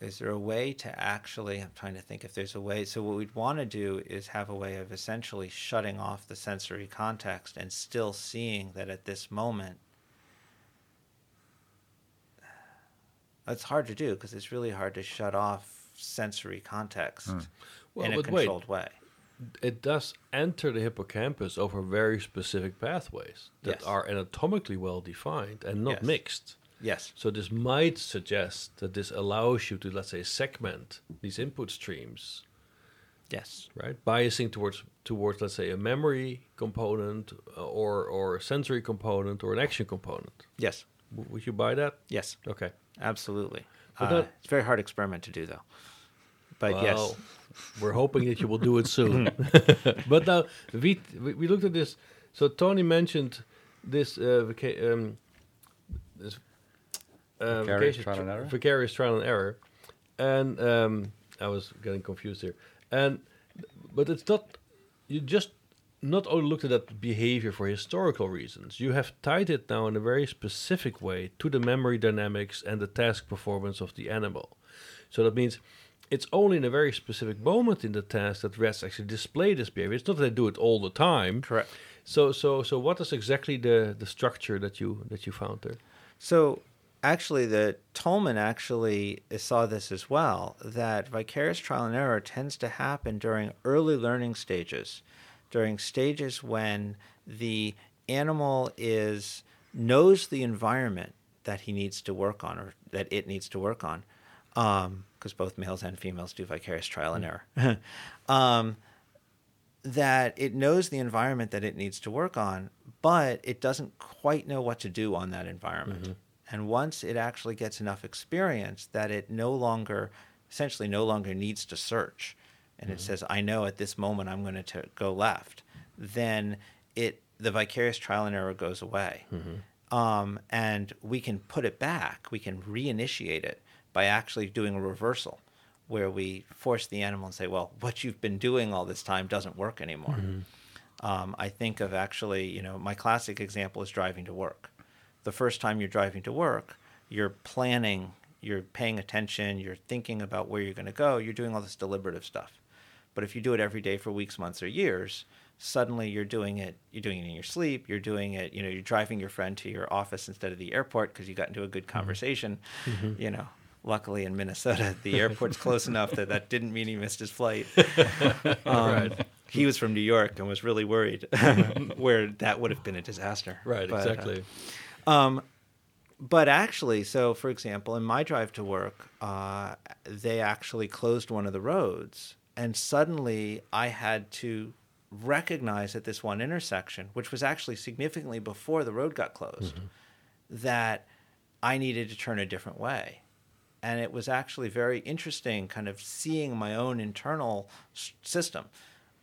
S2: Is there a way to actually? I'm trying to think if there's a way. So what we'd want to do is have a way of essentially shutting off the sensory context and still seeing that at this moment. It's hard to do because it's really hard to shut off sensory context
S1: Well,
S2: in a
S1: but wait.
S2: controlled way.
S1: It does enter the hippocampus over very specific pathways that
S2: Yes.
S1: are anatomically well defined and not
S2: Yes.
S1: mixed.
S2: Yes.
S1: So this might suggest that this allows you to, let's say, segment these input streams,
S2: Yes.
S1: right? Biasing towards towards, let's say, a memory component uh, or or a sensory component or an action component.
S2: Yes.
S1: W- would you buy that?
S2: Yes.
S1: Okay.
S2: Absolutely. Uh,
S1: that-
S2: it's a very hard experiment to do, though. But
S1: Well,
S2: yes.
S1: we're hoping that you will do it soon. but now we, we we looked at this. So Tony mentioned this uh, vaca- um, this uh,
S4: Vicarious
S1: vacation-
S4: trial and error?
S1: Vicarious trial and error, and um, I was getting confused here. And but it's not you just not only looked at that behavior for historical reasons. You have tied it now in a very specific way to the memory dynamics and the task performance of the animal. So that means it's only in a very specific moment in the task that rats actually display this behavior. It's not that they do it all the time.
S2: Correct.
S1: So so so what is exactly the the structure that you that you found there?
S2: So actually, the Tolman actually saw this as well. That vicarious trial and error tends to happen during early learning stages, during stages when the animal is knows the environment that he needs to work on or that it needs to work on, um, because both males and females do vicarious trial and error. um, that it knows the environment that it needs to work on, but it doesn't quite know what to do on that environment. And once it actually gets enough experience that it no longer, essentially, no longer needs to search, and it says, "I know at this moment I'm going to go left," then it the vicarious trial and error goes away, um, and we can put it back. We can reinitiate it by actually doing a reversal where we force the animal and say, well, what you've been doing all this time doesn't work anymore. Mm-hmm. Um, I think of actually, you know, my classic example is driving to work. The first time you're driving to work, you're planning, you're paying attention, you're thinking about where you're going to go, you're doing all this deliberative stuff. But if you do it every day for weeks, months, or years, suddenly you're doing it. You're doing it in your sleep. You're doing it. You know, you're driving your friend to your office instead of the airport because you got into a good mm-hmm. conversation. Mm-hmm. You know, luckily in Minnesota, the airport's close enough that that didn't mean he missed his flight. Um, He was from New York and was really worried, where that would have been a disaster.
S1: Right,
S2: But, uh,
S1: exactly.
S2: but actually, so for example, in my drive to work, uh, they actually closed one of the roads, and suddenly I had to recognize at this one intersection, which was actually significantly before the road got closed, that I needed to turn a different way. And it was actually very interesting, kind of seeing my own internal system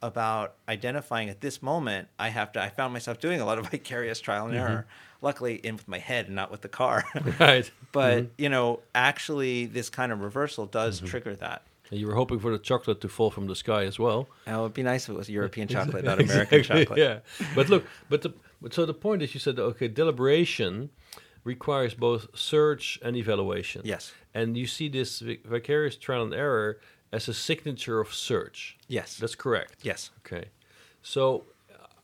S2: about identifying at this moment I have to. I found myself doing a lot of vicarious trial and mm-hmm. error. Luckily, in with my head and not with the car.
S1: Right.
S2: but mm-hmm. you know, actually, this kind of reversal does mm-hmm. trigger that.
S1: And you were hoping for the chocolate to fall from the sky as well.
S2: Now, it would be nice if it was European chocolate, not American
S1: Exactly,
S2: chocolate.
S1: Yeah, but look, but the but so the point is, you said okay, deliberation requires both search and evaluation.
S2: Yes.
S1: And you see this vicarious trial and error as a signature of search.
S2: Yes.
S1: That's correct.
S2: yes.
S1: Okay, so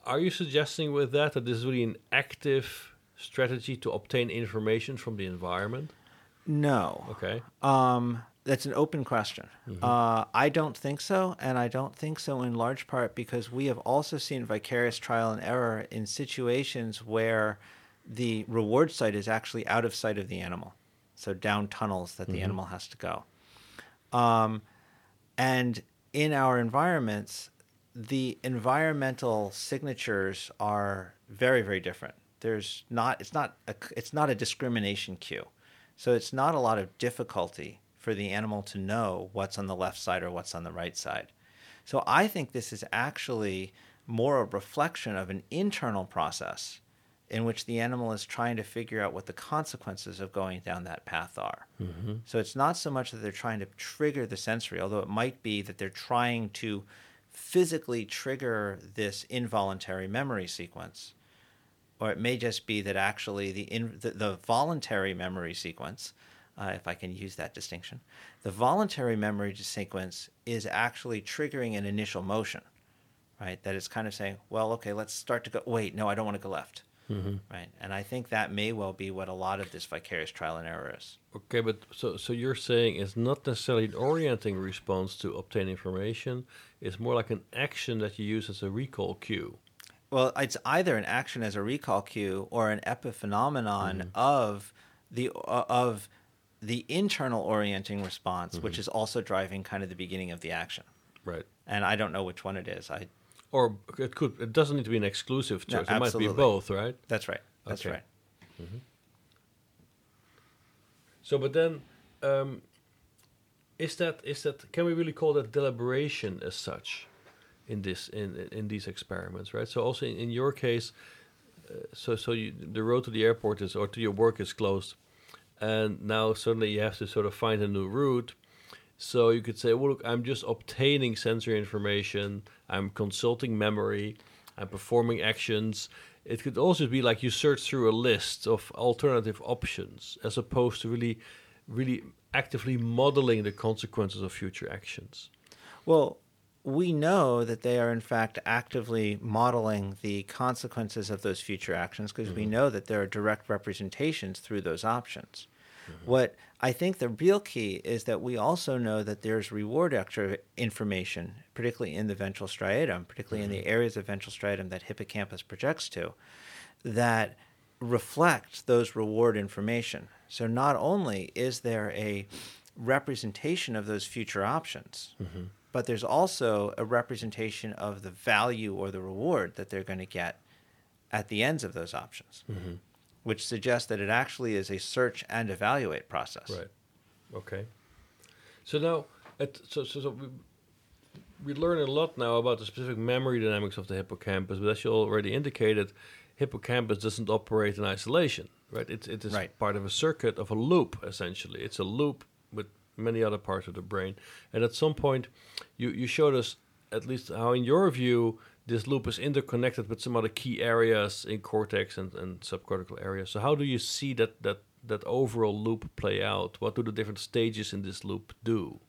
S1: are you suggesting with that that this is really an active strategy to obtain information from the environment?
S2: No.
S1: Okay.
S2: Um, that's an open question. Uh, I don't think so, and I don't think so in large part because we have also seen vicarious trial and error in situations where the reward site is actually out of sight of the animal, so down tunnels that the animal has to go. Um, and in our environments, the environmental signatures are very, very different. There's not it's not a, it's not a discrimination cue, so it's not a lot of difficulty for the animal to know what's on the left side or what's on the right side. So I think this is actually more a reflection of an internal process in which the animal is trying to figure out what the consequences of going down that path are. So it's not so much that they're trying to trigger the sensory, although it might be that they're trying to physically trigger this involuntary memory sequence. Or it may just be that actually the, in, the, the voluntary memory sequence, uh, if I can use that distinction, the voluntary memory sequence is actually triggering an initial motion, right? That it's kind of saying, well, okay, let's start to go. Wait, no, I don't want to go left, Mm-hmm. right? And I think that may well be what a lot of this vicarious trial and error is.
S1: Okay, but so so you're saying it's not necessarily an orienting response to obtain information. It's more like an action that you use as a recall cue.
S2: Well, it's either an action as a recall cue or an epiphenomenon mm-hmm. of the uh, of the internal orienting response, which mm-hmm. is also driving kind of the beginning of the action.
S1: Right.
S2: And I don't know which one it is. I
S1: Or it could. It doesn't need to be an exclusive
S2: No,
S1: choice. it might be both, right?
S2: that's right. That's
S1: Okay.
S2: right.
S1: So, but then, um, is that is that can we really call that deliberation as such in this in in these experiments, right? So also in, in your case, uh, so so you, the road to the airport is or to your work is closed, and now suddenly you have to sort of find a new route. So you could say, well, look, I'm just obtaining sensory information. I'm consulting memory. I'm performing actions. It could also be like you search through a list of alternative options, as opposed to really, really actively modeling the consequences of future actions.
S2: Well, we know that they are in fact actively modeling the consequences of those future actions because we mm-hmm. know that there are direct representations through those options. Mm-hmm. What I think the real key is that we also know that there's reward extra information, particularly in the ventral striatum, particularly in the mm-hmm. areas of ventral striatum that hippocampus projects to, that reflect those reward information. So not only is there a representation of those future options, mm-hmm. but there's also a representation of the value or the reward that they're going to get at the ends of those options, which suggests that it actually is a search and evaluate process.
S1: Right. Okay. So now, at, so, so, so we, we learn a lot now about the specific memory dynamics of the hippocampus, but as you already indicated, hippocampus doesn't operate in isolation, right? It, it is
S2: Right.
S1: part of a circuit of a loop, essentially. It's a loop with many other parts of the brain. And at some point, you, you showed us, at least how, in your view, this loop is interconnected with some other key areas in cortex and, and subcortical areas. So how do you see that, that, that overall loop play out? What do the different stages in this loop do?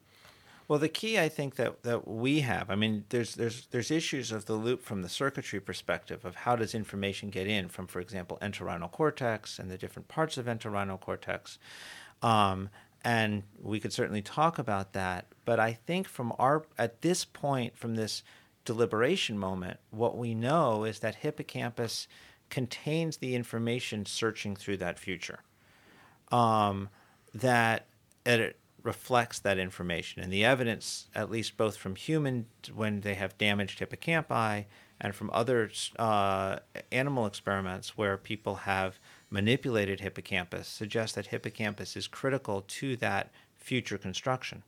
S2: Well, the key I think that, that we have, I mean, there's there's there's issues of the loop from the circuitry perspective of how does information get in from, for example, entorhinal cortex and the different parts of entorhinal cortex, um, and we could certainly talk about that. But I think from our at this point, from this deliberation moment, what we know is that hippocampus contains the information searching through that future um, that it reflects that information. And the evidence, at least both from human when they have damaged hippocampi and from other uh, animal experiments where people have manipulated hippocampus, suggests that hippocampus is critical to that future construction.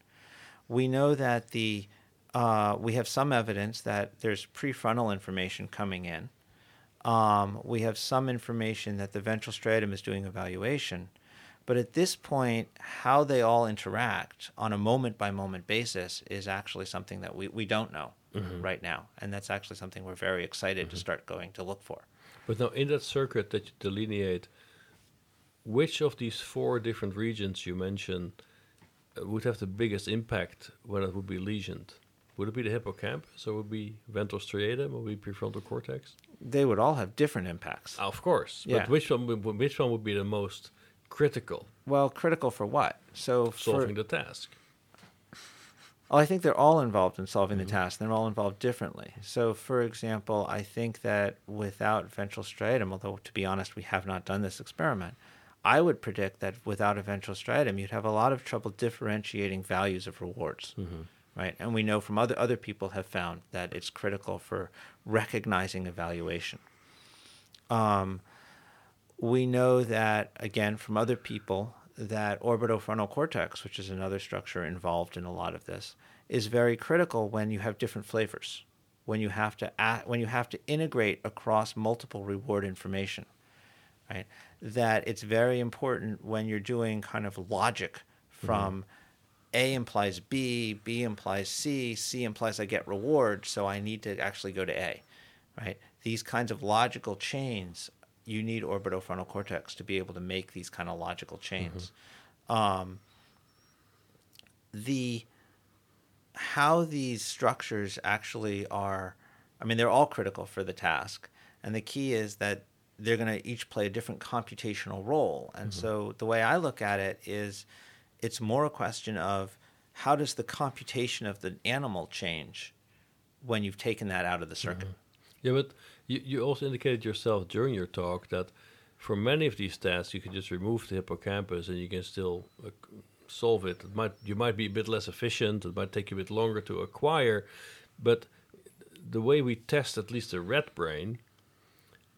S2: We know that the uh, we have some evidence that there's prefrontal information coming in. Um, we have some information that the ventral striatum is doing evaluation. But at this point, how they all interact on a moment by moment basis is actually something that we, we don't know right now. And that's actually something we're very excited to start going to look for.
S1: But now, in that circuit that you delineate, which of these four different regions you mentioned uh, would have the biggest impact when it would be lesioned? Would it be the hippocampus, or would it be ventral striatum, or would it be prefrontal cortex?
S2: They would all have different impacts.
S1: Ah, of course,
S2: Yeah.
S1: but which one? would- Which one would be the most critical
S2: Well, critical for what? So for,
S1: solving the task?
S2: Well, I think they're all involved in solving the mm-hmm. task. They're all involved differently. So, for example, I think that without ventral striatum, although to be honest, we have not done this experiment, I would predict that without a ventral striatum, you'd have a lot of trouble differentiating values of rewards. Mm-hmm. Right, and we know from other other people have found that it's critical for recognizing evaluation. Um, we know that again from other people that orbitofrontal cortex, which is another structure involved in a lot of this, is very critical when you have different flavors, when you have to act, when you have to integrate across multiple reward information, right? That it's very important when you're doing kind of logic from A implies B, B implies C, C implies I get reward, so I need to actually go to A, right? These kinds of logical chains, you need orbitofrontal cortex to be able to make these kind of logical chains. Um, the how these structures actually are, I mean, they're all critical for the task, and the key is that they're going to each play a different computational role. And so the way I look at it is, it's more a question of how does the computation of the animal change when you've taken that out of the circuit.
S1: Yeah, but you, you also indicated yourself during your talk that for many of these tasks, you can just remove the hippocampus and you can still uh, solve it. It might you might be a bit less efficient. It might take you a bit longer to acquire, but the way we test at least the rat brain,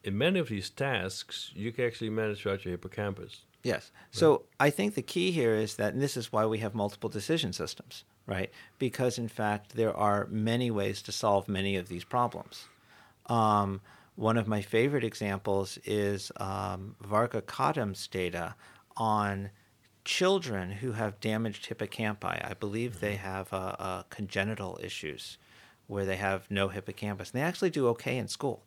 S1: in many of these tasks, you can actually manage without your hippocampus.
S2: Yes. So I think the key here is that, and this is why we have multiple decision systems, right? Because in fact, there are many ways to solve many of these problems. Um, one of my favorite examples is um, Vargha-Khadem's data on children who have damaged hippocampi. I believe they have uh, uh, congenital issues where they have no hippocampus. And they actually do okay in school.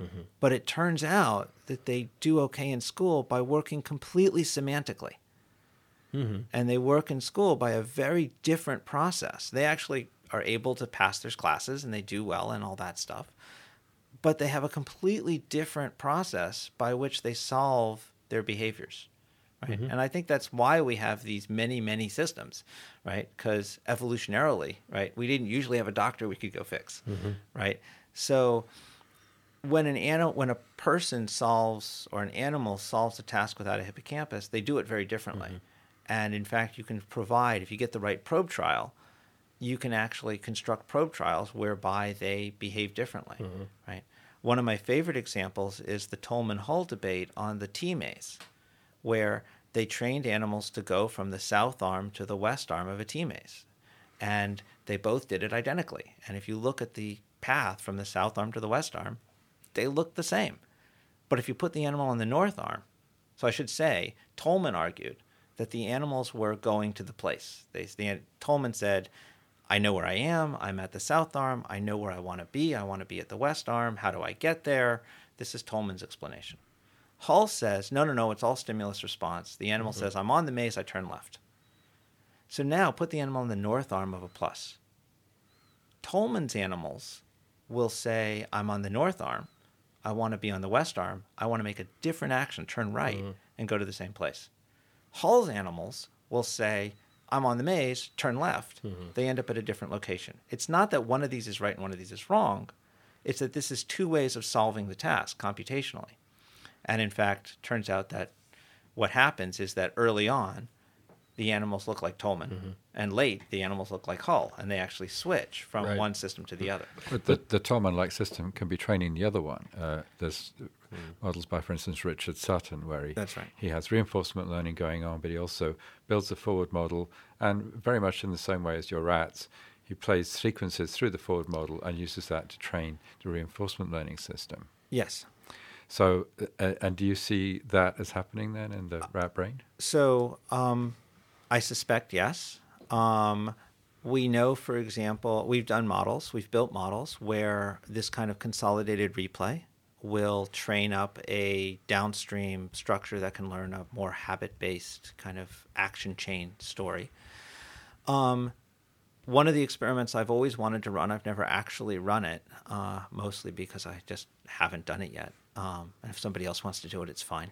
S2: Mm-hmm. But it turns out that they do okay in school by working completely semantically. Mm-hmm. And they work in school by a very different process. They actually are able to pass their classes and they do well and all that stuff. But they have a completely different process by which they solve their behaviors. Right. Mm-hmm. And I think that's why we have these many, many systems, right? Because evolutionarily, right, we didn't usually have a doctor we could go fix, right? So when an animal when a person solves or an animal solves a task without a hippocampus they do it very differently. Mm-hmm. And in fact you can provide if you get the right probe trial you can actually construct probe trials whereby they behave differently mm-hmm. right? One of my favorite examples is the tolman hull debate on the t maze where they trained animals to go from the south arm to the west arm of a t maze and they both did it identically. And if you look at the path from the south arm to the west arm they look the same. But if you put the animal on the north arm, so I should say, Tolman argued that the animals were going to the place. They, the, Tolman said, I know where I am. I'm at the south arm. I know where I want to be. I want to be at the west arm. How do I get there? This is Tolman's explanation. Hull says, no, no, no, it's all stimulus response. The animal mm-hmm. says, I'm on the maze, I turn left. So now put the animal on the north arm of a plus. Tolman's animals will say, I'm on the north arm. I want to be on the west arm. I want to make a different action, turn right, mm-hmm. and go to the same place. Hull's animals will say, I'm on the maze, turn left. Mm-hmm. They end up at a different location. It's not that one of these is right and one of these is wrong. It's that this is two ways of solving the task computationally. And in fact, turns out that what happens is that early on, the animals look like Tolman, and late, the animals look like Hull, and they actually switch from
S1: Right.
S2: one system to the other.
S4: But the, the Tolman-like system can be training the other one. Uh, there's models by, for instance, Richard Sutton, where he,
S2: That's right.
S4: he has reinforcement learning going on, but he also builds a forward model, and very much in the same way as your rats, he plays sequences through the forward model and uses that to train the reinforcement learning system.
S2: Yes.
S4: So, uh, and do you see that as happening then in the rat brain?
S2: So um, I suspect yes. Um, we know, for example, we've done models, we've built models where this kind of consolidated replay will train up a downstream structure that can learn a more habit based kind of action chain story. Um, one of the experiments I've always wanted to run, I've never actually run it, uh, mostly because I just haven't done it yet. Um, and if somebody else wants to do it, it's fine.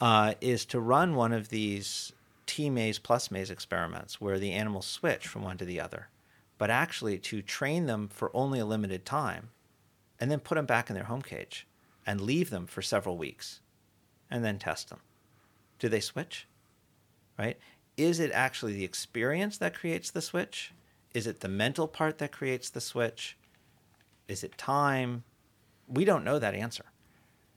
S2: Uh, is to run one of these T maze plus maze experiments where the animals switch from one to the other, but actually to train them for only a limited time and then put them back in their home cage and leave them for several weeks and then test them. Do they switch? Right? Is it actually the experience that creates the switch? Is it the mental part that creates the switch? Is it time? We don't know that answer.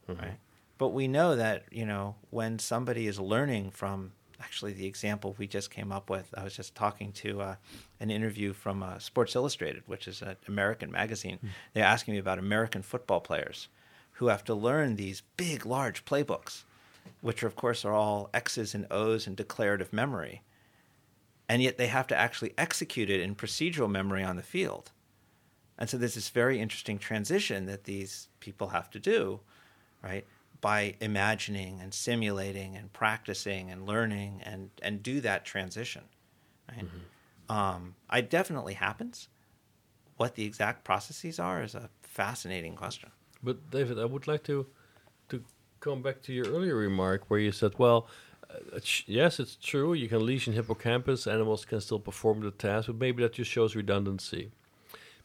S2: Mm-hmm. Right? But we know that, you know, when somebody is learning from actually the example we just came up with, I was just talking to uh, an interview from uh, Sports Illustrated, which is an American magazine. They're asking me about American football players who have to learn these big, large playbooks, which, of course, are all X's and O's and declarative memory. And yet they have to actually execute it in procedural memory on the field. And so there's this very interesting transition that these people have to do, right? By imagining and simulating and practicing and learning and, and do that transition, right? Um, it definitely happens. What the exact processes are is a fascinating question.
S1: But David, I would like to to come back to your earlier remark where you said, well, uh, it's- yes, it's true. You can lesion hippocampus. Animals can still perform the task, but maybe that just shows redundancy.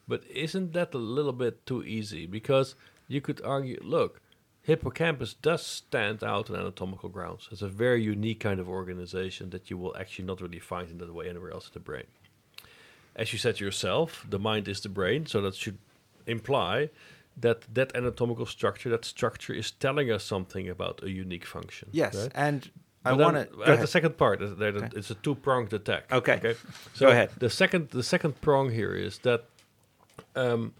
S1: But isn't that a little bit too easy? Because you could argue, look, hippocampus does stand out on anatomical grounds. It's a very unique kind of organization that you will actually not really find in that way anywhere else in the brain. As you said yourself, the mind is the brain, so that should imply that that anatomical structure, that structure is telling us something about a unique function.
S2: Yes,
S1: right?
S2: and I
S1: But then
S2: want to.
S1: at the second part,
S2: Okay.
S1: it's a two-pronged attack.
S2: Okay.
S1: So
S2: Go ahead.
S1: The second, the second prong here is that um,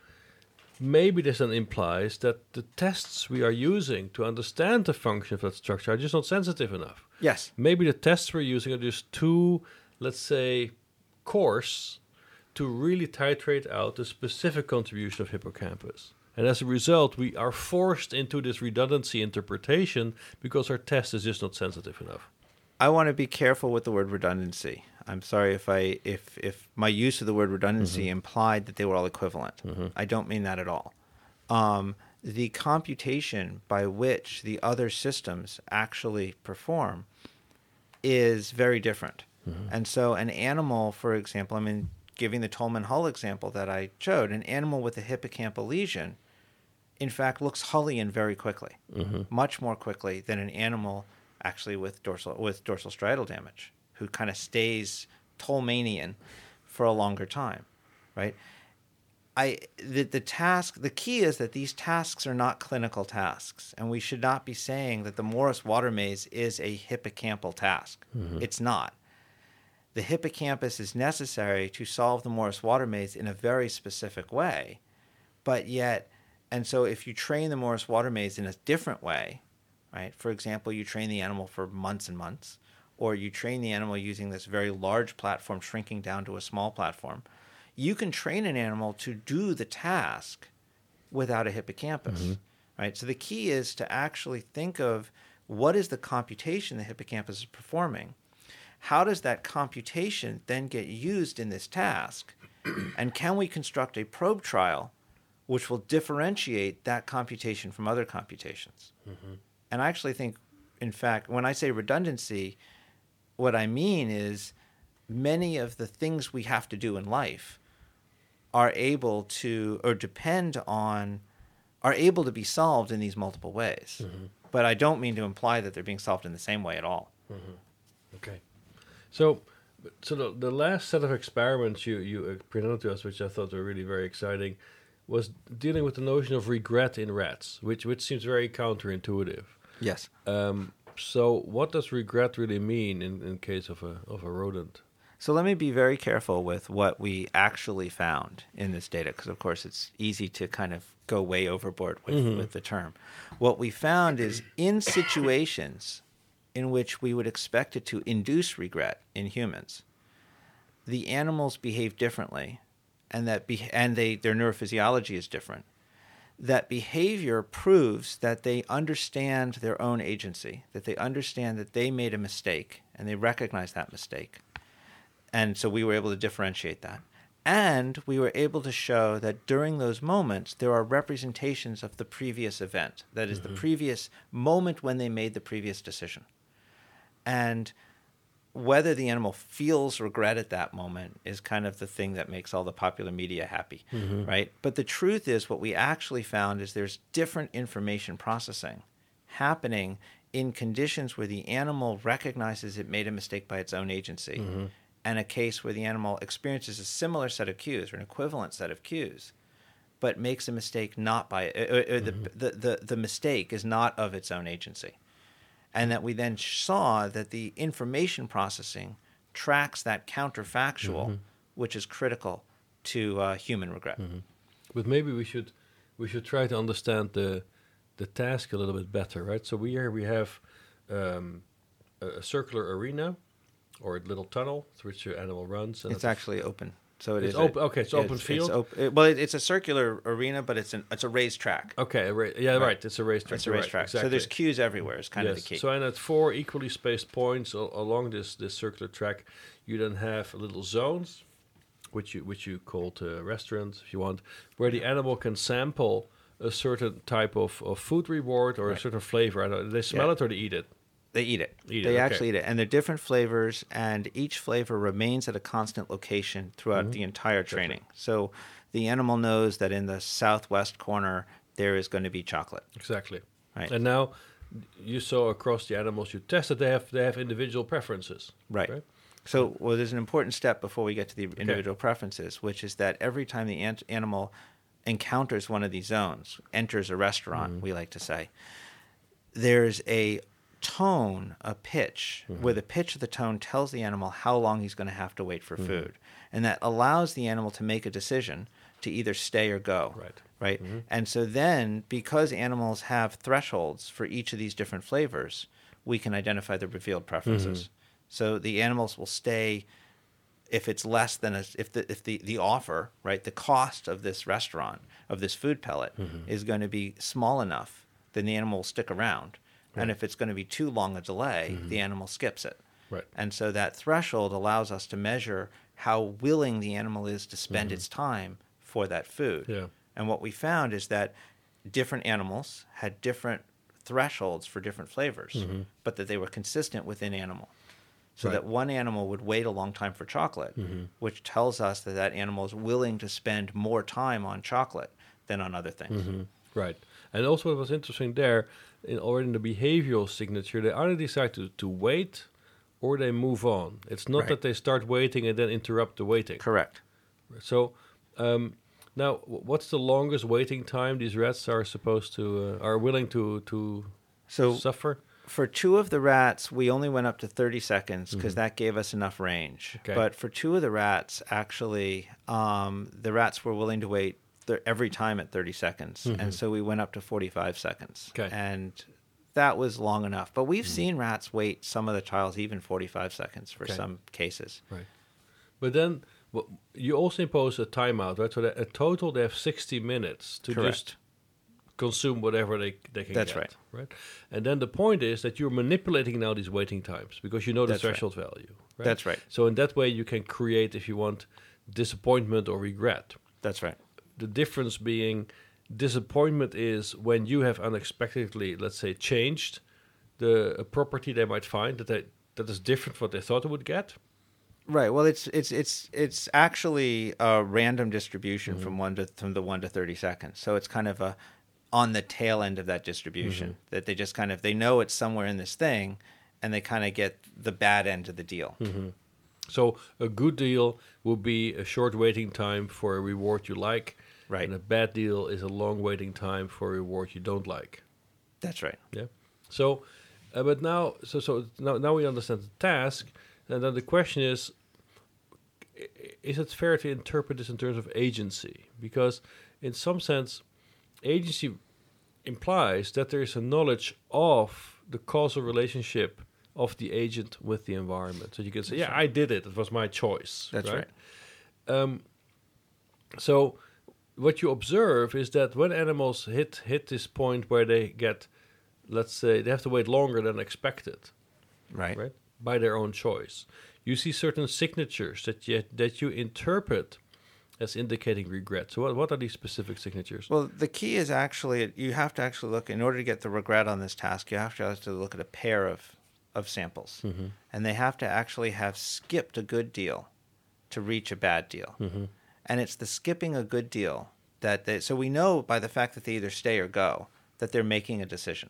S1: maybe this then implies that the tests we are using to understand the function of that structure are just not sensitive enough.
S2: Yes.
S1: Maybe the tests we're using are just too, let's say, coarse to really titrate out the specific contribution of hippocampus. And as a result, we are forced into this redundancy interpretation because our test is just not sensitive enough.
S2: I want to be careful with the word redundancy. I'm sorry if I if if my use of the word redundancy mm-hmm. implied that they were all equivalent. Mm-hmm. I don't mean that at all. Um, the computation by which the other systems actually perform is very different. Mm-hmm. And so, an animal, for example, I mean, giving the Tolman Hull example that I showed, an animal with a hippocampal lesion, in fact, looks Hullian very quickly, much more quickly than an animal actually with dorsal with dorsal striatal damage, who kind of stays Tolmanian for a longer time, right? I the the task the key is that these tasks are not clinical tasks, and we should not be saying that the Morris water maze is a hippocampal task. Mm-hmm. It's not. The hippocampus is necessary to solve the Morris water maze in a very specific way, but yet, and so if you train the Morris water maze in a different way, right? For example, you train the animal for months and months, or you train the animal using this very large platform shrinking down to a small platform. You can train an animal to do the task without a hippocampus, mm-hmm. right? So the key is to actually think of what is the computation the hippocampus is performing. How does that computation then get used in this task? and can we construct a probe trial which will differentiate that computation from other computations? Mm-hmm. And I actually think, in fact, when I say redundancy, what I mean is many of the things we have to do in life are able to or depend on are able to be solved in these multiple ways. But I don't mean to imply that they're being solved in the same way at all.
S1: Okay. So, so the, the last set of experiments you, you uh, presented to us, which I thought were really very exciting, was dealing with the notion of regret in rats, which, which seems very counterintuitive.
S2: Yes.
S1: Um, so, what does regret really mean in, in case of a, of a rodent?
S2: So let me be very careful with what we actually found in this data, because of course it's easy to kind of go way overboard with, with the term. What we found is in situations in which we would expect it to induce regret in humans, the animals behave differently, and that be- and they their neurophysiology is different. That behavior proves that they understand their own agency, that they understand that they made a mistake, and they recognize that mistake and so we were able to differentiate that. And we were able to show that during those moments, there are representations of the previous event. That is the mm-hmm. previous moment when they made the previous decision. And whether the animal feels regret at that moment is kind of the thing that makes all the popular media happy, right? But the truth is, what we actually found is there's different information processing happening in conditions where the animal recognizes it made a mistake by its own agency, and a case where the animal experiences a similar set of cues or an equivalent set of cues, but makes a mistake not by uh, uh, uh, the, the, the the mistake is not of its own agency, and that we then saw that the information processing tracks that counterfactual, which is critical to uh, human regret.
S1: But maybe we should we should try to understand the the task a little bit better, right? So we here we have um, a, a circular arena or a little tunnel through which your animal runs. And
S2: It's actually open. So it
S1: It's
S2: is
S1: open- okay, it's open
S2: It's,
S1: field?
S2: op- it- well, it, it's a circular arena, but it's an it's a raised track.
S1: okay, ra- yeah, right. It's a racetrack.
S2: It's a
S1: you're right,
S2: racetrack. So there's cues everywhere. Is kind of the key.
S1: So and at four equally spaced points al- along this this circular track, you then have little zones, which you which you call uh, restaurants if you want, where the animal can sample a certain type of, of food reward or a certain flavor. I don't, they smell
S2: Yeah.
S1: it or they eat it.
S2: They eat it.
S1: Eat it,
S2: they
S1: okay.
S2: actually eat it, and they're different flavors, and each flavor remains at a constant location throughout
S1: Mm-hmm.
S2: the entire training. So the animal knows that in the southwest corner there is going to be chocolate.
S1: Exactly.
S2: Right.
S1: And now you saw across the animals you tested, they have they have individual preferences.
S2: Right. So, well, there's an important step before we get to the individual preferences, which is that every time the ant- animal encounters one of these zones, enters a restaurant, we like to say, there's a tone, a pitch, mm-hmm. where the pitch of the tone tells the animal how long he's going to have to wait for mm-hmm. food. And that allows the animal to make a decision to either stay or go.
S1: Right.
S2: Right. Mm-hmm. And so then, because animals have thresholds for each of these different flavors, we can identify the revealed preferences. So the animals will stay if it's less than a, if the if the the offer right the cost of this restaurant of this food pellet is going to be small enough then the animal will stick around and if it's going to be too long a delay mm-hmm. the animal skips it
S1: Right.
S2: and so that threshold allows us to measure how willing the animal is to spend mm-hmm. its time for that food
S1: Yeah.
S2: and what we found is that different animals had different thresholds for different flavors mm-hmm. but that they were consistent within animal so
S1: Right.
S2: that one animal would wait a long time for chocolate, which tells us that that animal is willing to spend more time on chocolate than on other things.
S1: Right. And also, what was interesting there, in already in the behavioral signature, they either decide to, to wait or they move on. It's not
S2: Right.
S1: that they start waiting and then interrupt the waiting.
S2: Correct.
S1: So, um, now, what's the longest waiting time these rats are supposed to uh, are willing to to
S2: So
S1: suffer?
S2: for two of the rats, we only went up to 30 seconds because that gave us enough range.
S1: Okay.
S2: But for two of the rats, actually, um, the rats were willing to wait th- every time at 30 seconds. And mm-hmm. so we went up to 45 seconds.
S1: Okay.
S2: And that was long enough. But we've mm-hmm. seen rats wait some of the trials even 45 seconds for
S1: Okay.
S2: some cases.
S1: Right. But then wh- you also impose a timeout, right? So that a total they have 60 minutes to
S2: Correct.
S1: just consume whatever they, they can
S2: That's
S1: get.
S2: right.
S1: Right. And then the point is that you're manipulating now these waiting times because you know the
S2: That's right.
S1: threshold value. Right?
S2: That's right.
S1: So in that way you can create, if you want, disappointment or regret.
S2: That's right.
S1: The difference being disappointment is when you have unexpectedly, let's say, changed the a property they might find that they, that is different from what they thought they would get.
S2: Right. Well, it's it's it's it's actually a random distribution from mm-hmm. one to from the one to thirty seconds. So it's kind of a on the tail end of that distribution mm-hmm. that they just kind of they know it's somewhere in this thing, and they kind of get the bad end of the deal. Mm-hmm.
S1: So a good deal will be a short waiting time for a reward you like,
S2: Right.
S1: And a bad deal is a long waiting time for a reward you don't like.
S2: That's right.
S1: Yeah. So, uh, but now, so so now now we understand the task, and then the question is: Is it fair to interpret this in terms of agency? Because, in some sense, agency implies that there is a knowledge of the causal relationship of the agent with the environment. So you can say, "Yeah, I did it. It was my choice."
S2: That's right.
S1: Um, so what you observe is that when animals hit hit this point where they get, let's say, they have to wait longer than expected,
S2: Right.
S1: right, by their own choice, you see certain signatures that you that you interpret as indicating regret. So what what are these specific signatures?
S2: Well, the key is actually you have to actually look in order to get the regret on this task. You have to actually look at a pair of of samples, mm-hmm. and they have to actually have skipped a good deal to reach a bad deal. Mm-hmm. And it's the skipping a good deal that they, so we know by the fact that they either stay or go that they're making a decision,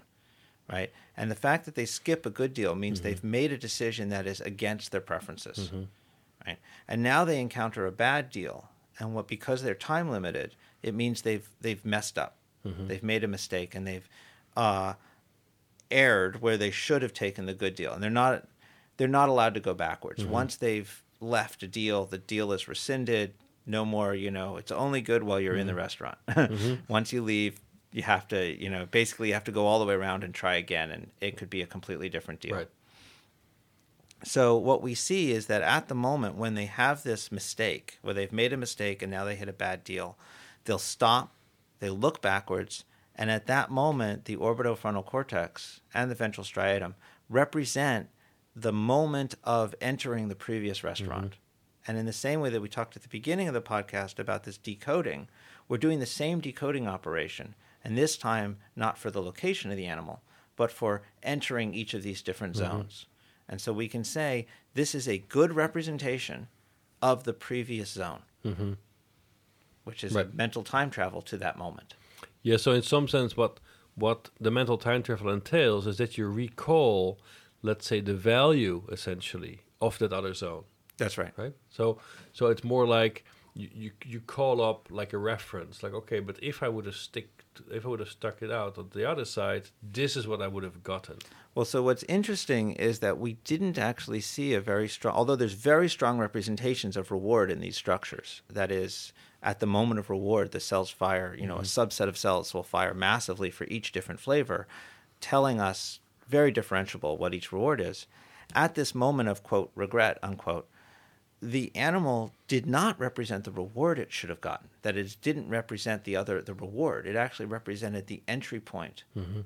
S2: right? And the fact that they skip a good deal means mm-hmm. they've made a decision that is against their preferences, mm-hmm. right? And now they encounter a bad deal, and what because they're time limited, it means they've they've messed up, mm-hmm. they've made a mistake, and they've uh, erred where they should have taken the good deal, and they're not they're not allowed to go backwards. Once they've left a deal, the deal is rescinded. No more, you know, it's only good while you're in the mm-hmm. restaurant. Mm-hmm. Once you leave, you have to, you know, basically you have to go all the way around and try again, and it could be a completely different deal.
S1: Right.
S2: So what we see is that at the moment when they have this mistake, where they've made a mistake and now they hit a bad deal, they'll stop, they look backwards, and at that moment the orbitofrontal cortex and the ventral striatum represent the moment of entering the previous restaurant. Mm-hmm. And in the same way that we talked at the beginning of the podcast about this decoding, we're doing the same decoding operation, and this time not for the location of the animal, but for entering each of these different mm-hmm. zones. And so we can say this is a good representation of the previous zone, mm-hmm. which is
S1: Right.
S2: a mental time travel to that moment.
S1: Yeah. So in some sense, what what the mental time travel entails is that you recall, let's say, the value essentially of that other zone,
S2: That's right.
S1: right? So, so it's more like you, you, you call up like a reference, like okay, but if I would have stick, if I would have stuck it out on the other side, this is what I would have gotten.
S2: Well, so what's interesting is that we didn't actually see a very strong, although there's very strong representations of reward in these structures. That is, at the moment of reward, the cells fire, you know, a mm-hmm. subset of cells will fire massively for each different flavor, telling us very differentiable what each reward is. At this moment of, quote, regret, unquote, the animal did not represent the reward it should have gotten. That it didn't represent the other the reward. It actually represented the entry point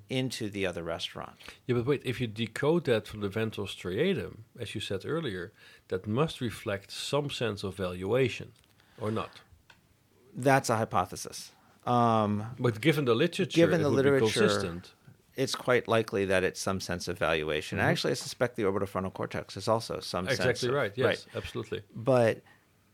S2: into the other restaurant.
S1: Yeah, but wait, if you decode that from the ventral striatum, as you said earlier, that must reflect some sense of valuation, or not.
S2: That's a hypothesis. Um,
S1: But given the literature,
S2: Given the literature,
S1: consistent.
S2: It's quite likely that it's some sense of valuation. Actually, I suspect the orbitofrontal cortex is also some sense.
S1: Exactly
S2: of-
S1: right. Yes, absolutely.
S2: But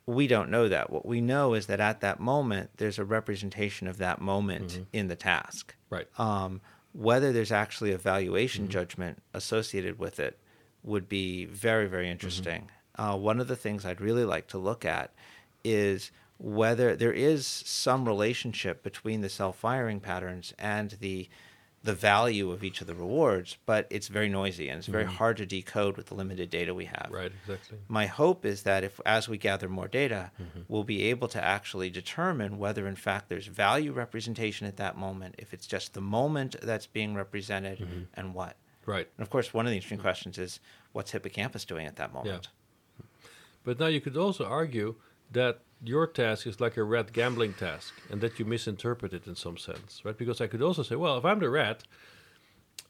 S2: we don't know that. What we know is that at that moment, there's a representation of that moment in the task.
S1: Right.
S2: Um, whether there's actually a valuation judgment associated with it would be very, very interesting. Uh, one of the things I'd really like to look at is whether there is some relationship between the self firing patterns and the the value of each of the rewards, but it's very noisy and it's very mm-hmm. hard to decode with the limited data we have
S1: Right. Exactly.
S2: my hope is that if as we gather more data mm-hmm. we'll be able to actually determine whether in fact there's value representation at that moment if it's just the moment that's being represented mm-hmm. and what
S1: Right.
S2: and of course one of the interesting questions is what's hippocampus doing at that moment Yeah.
S1: But now you could also argue that your task is like a rat gambling task and that you misinterpret it in some sense, right? Because I could also say, well, if I'm the rat,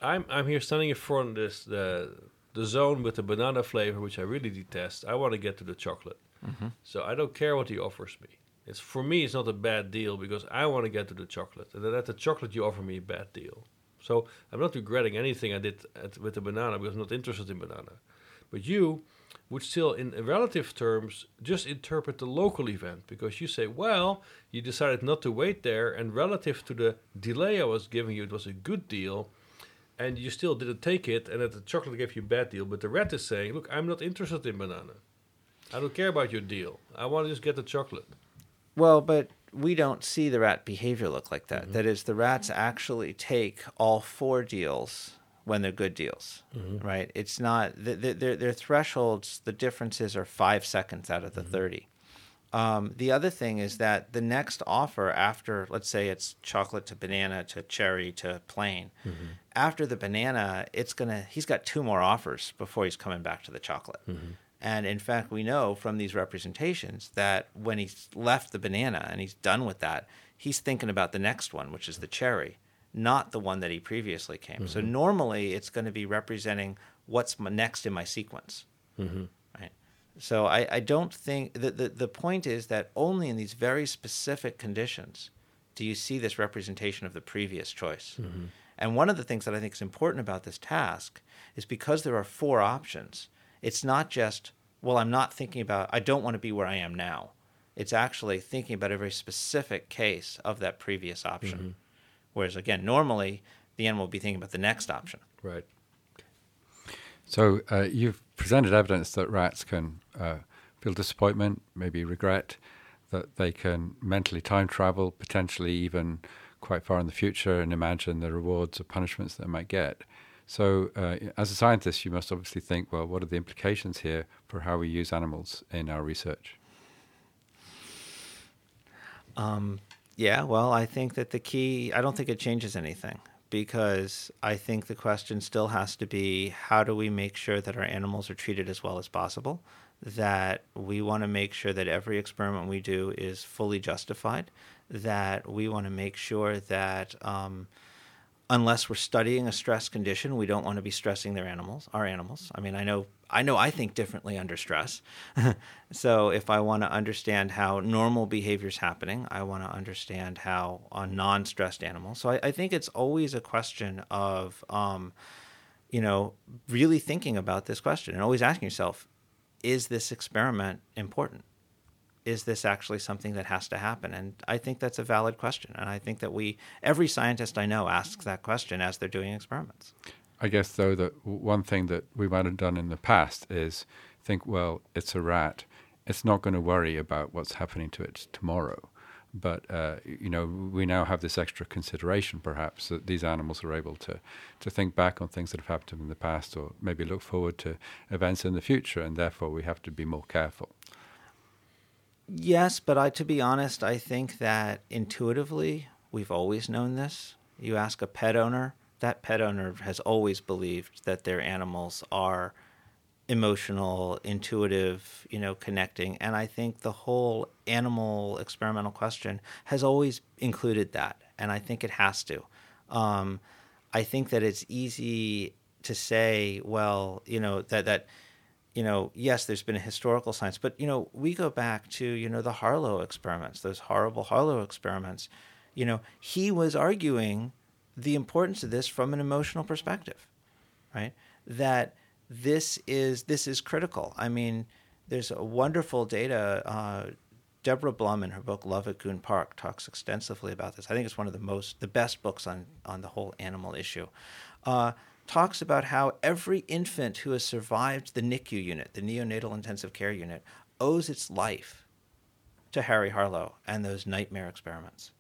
S1: I'm I'm here standing in front of this the the zone with the banana flavor, which I really detest. I want to get to the chocolate, mm-hmm. so I don't care what he offers me. It's for me, it's not a bad deal because I want to get to the chocolate, and then at the chocolate you offer me a bad deal. So I'm not regretting anything I did at, with the banana because I'm not interested in banana. But you would still, in relative terms, just interpret the local event because you say, well, you decided not to wait there, and relative to the delay I was giving you, it was a good deal, and you still didn't take it, and that the chocolate gave you a bad deal. But the rat is saying, look, I'm not interested in banana. I don't care about your deal. I want to just get the chocolate.
S2: well but we don't see the rat behavior look like that mm-hmm. That is the rats actually take all four deals when they're good deals mm-hmm. right? It's not th- th- their, their thresholds the differences are five seconds out of the mm-hmm. 30 Um, the other thing is that the next offer after, let's say it's chocolate to banana to cherry to plain, mm-hmm. after the banana, it's gonna he's got two more offers before he's coming back to the chocolate. And in fact, we know from these representations that when he's left the banana and he's done with that, he's thinking about the next one, which is the cherry, not the one that he previously came. So mm-hmm. normally, it's going to be representing what's next in my sequence. Mm-hmm. Right. So I, I don't think the, the the point is that only in these very specific conditions do you see this representation of the previous choice. Mm-hmm. And one of the things that I think is important about this task is because there are four options, it's not just, well, I'm not thinking about, I don't want to be where I am now. It's actually thinking about a very specific case of that previous option. Whereas, again, normally the animal will be thinking about the next option.
S1: Right.
S4: So uh, you've presented evidence that rats can uh, feel disappointment, maybe regret, that they can mentally time travel, potentially even quite far in the future, and imagine the rewards or punishments they might get. So, uh, as a scientist, you must obviously think, well, what are the implications here for how we use animals in our research?
S2: Um, yeah, well, I think that the key, I don't think it changes anything because I think the question still has to be how do we make sure that our animals are treated as well as possible? That we want to make sure that every experiment we do is fully justified, that we want to make sure that. Um, unless we're studying a stress condition, we don't want to be stressing their animals, our animals. I mean, I know I know I think differently under stress. so if I want to understand how normal behavior is happening, I want to understand how a non-stressed animal. So I, I think it's always a question of um, you know, really thinking about this question and always asking yourself, is this experiment important? is this actually something that has to happen? And I think that's a valid question. And I think that we, every scientist I know asks that question as they're doing experiments.
S4: I guess, though, that one thing that we might have done in the past is think, well, it's a rat. It's not going to worry about what's happening to it tomorrow. But uh, you know, we now have this extra consideration, perhaps, that these animals are able to to think back on things that have happened in the past, or maybe look forward to events in the future, and therefore we have to be more careful.
S2: Yes, but I, to be honest, I think that intuitively we've always known this. You ask a pet owner, that pet owner has always believed that their animals are emotional, intuitive, you know, connecting. And I think the whole animal experimental question has always included that. And I think it has to. Um, I think that it's easy to say, well, you know, that, that, you know, yes, there's been a historical science, but, you know, we go back to, you know, the Harlow experiments, those horrible Harlow experiments. You know, he was arguing the importance of this from an emotional perspective, right? That, this is this is critical. I mean, there's a wonderful data. Uh, Deborah Blum in her book Love at Goon Park talks extensively about this. I think it's one of the most the best books on on the whole animal issue. Uh, talks about how every infant who has survived the NICU unit, the neonatal intensive care unit, owes its life to Harry Harlow and those nightmare experiments.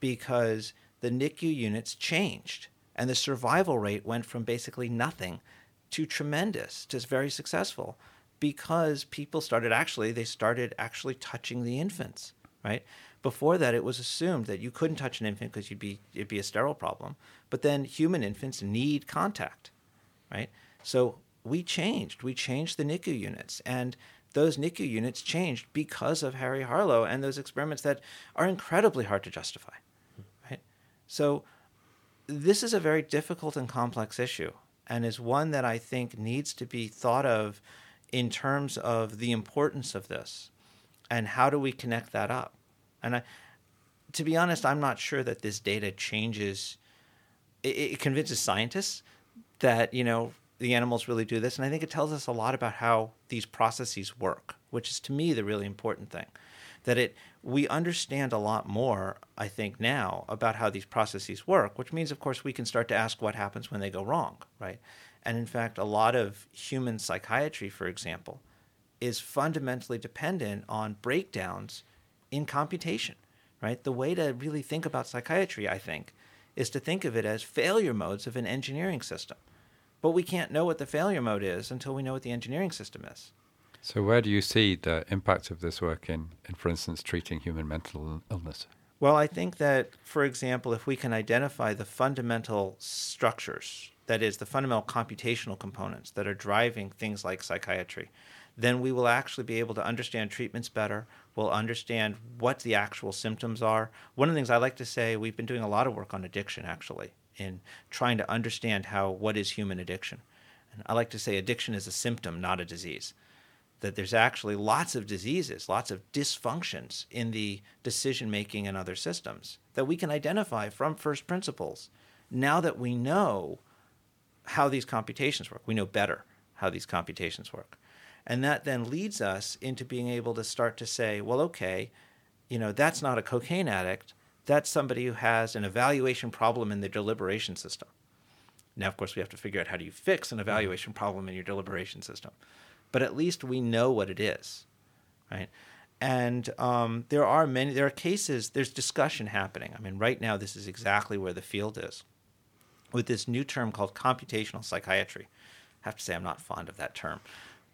S2: Because the NICU units changed and the survival rate went from basically nothing to tremendous, to very successful, because people started actually, they started actually touching the infants, right? Before that, it was assumed that you couldn't touch an infant because you'd be it'd be a sterile problem. But then human infants need contact, right? So we changed. We changed the NICU units, and those NICU units changed because of Harry Harlow and those experiments that are incredibly hard to justify? So this is a very difficult and complex issue and is one that I think needs to be thought of in terms of the importance of this and how do we connect that up. And I, to be honest, I'm not sure that this data changes. It, it convinces scientists that you know the animals really do this, and I think it tells us a lot about how these processes work, which is to me the really important thing. That it we understand a lot more, I think, now about how these processes work, which means, of course, we can start to ask what happens when they go wrong, right? And in fact, a lot of human psychiatry, for example, is fundamentally dependent on breakdowns in computation, right? The way to really think about psychiatry, I think, is to think of it as failure modes of an engineering system. But we can't know what the failure mode is until we know what the engineering system is.
S4: So, where do you see the impact of this work in, in for instance, treating human mental illness?
S2: Well, I think that, for example, if we can identify the fundamental structures, that is, the fundamental computational components that are driving things like psychiatry, then we will actually be able to understand treatments better. We'll understand what the actual symptoms are. One of the things I like to say, we've been doing a lot of work on addiction actually, in trying to understand how what is human addiction. And I like to say addiction is a symptom, not a disease that there's actually lots of diseases, lots of dysfunctions in the decision making and other systems that we can identify from first principles. Now that we know how these computations work, we know better how these computations work. And that then leads us into being able to start to say, well, okay, you know, that's not a cocaine addict. That's somebody who has an evaluation problem in their deliberation system. Now, of course, we have to figure out how do you fix an evaluation problem in your deliberation system but at least we know what it is, right? And um, there are many, there are cases, there's discussion happening. I mean, right now, this is exactly where the field is with this new term called computational psychiatry. I have to say, I'm not fond of that term,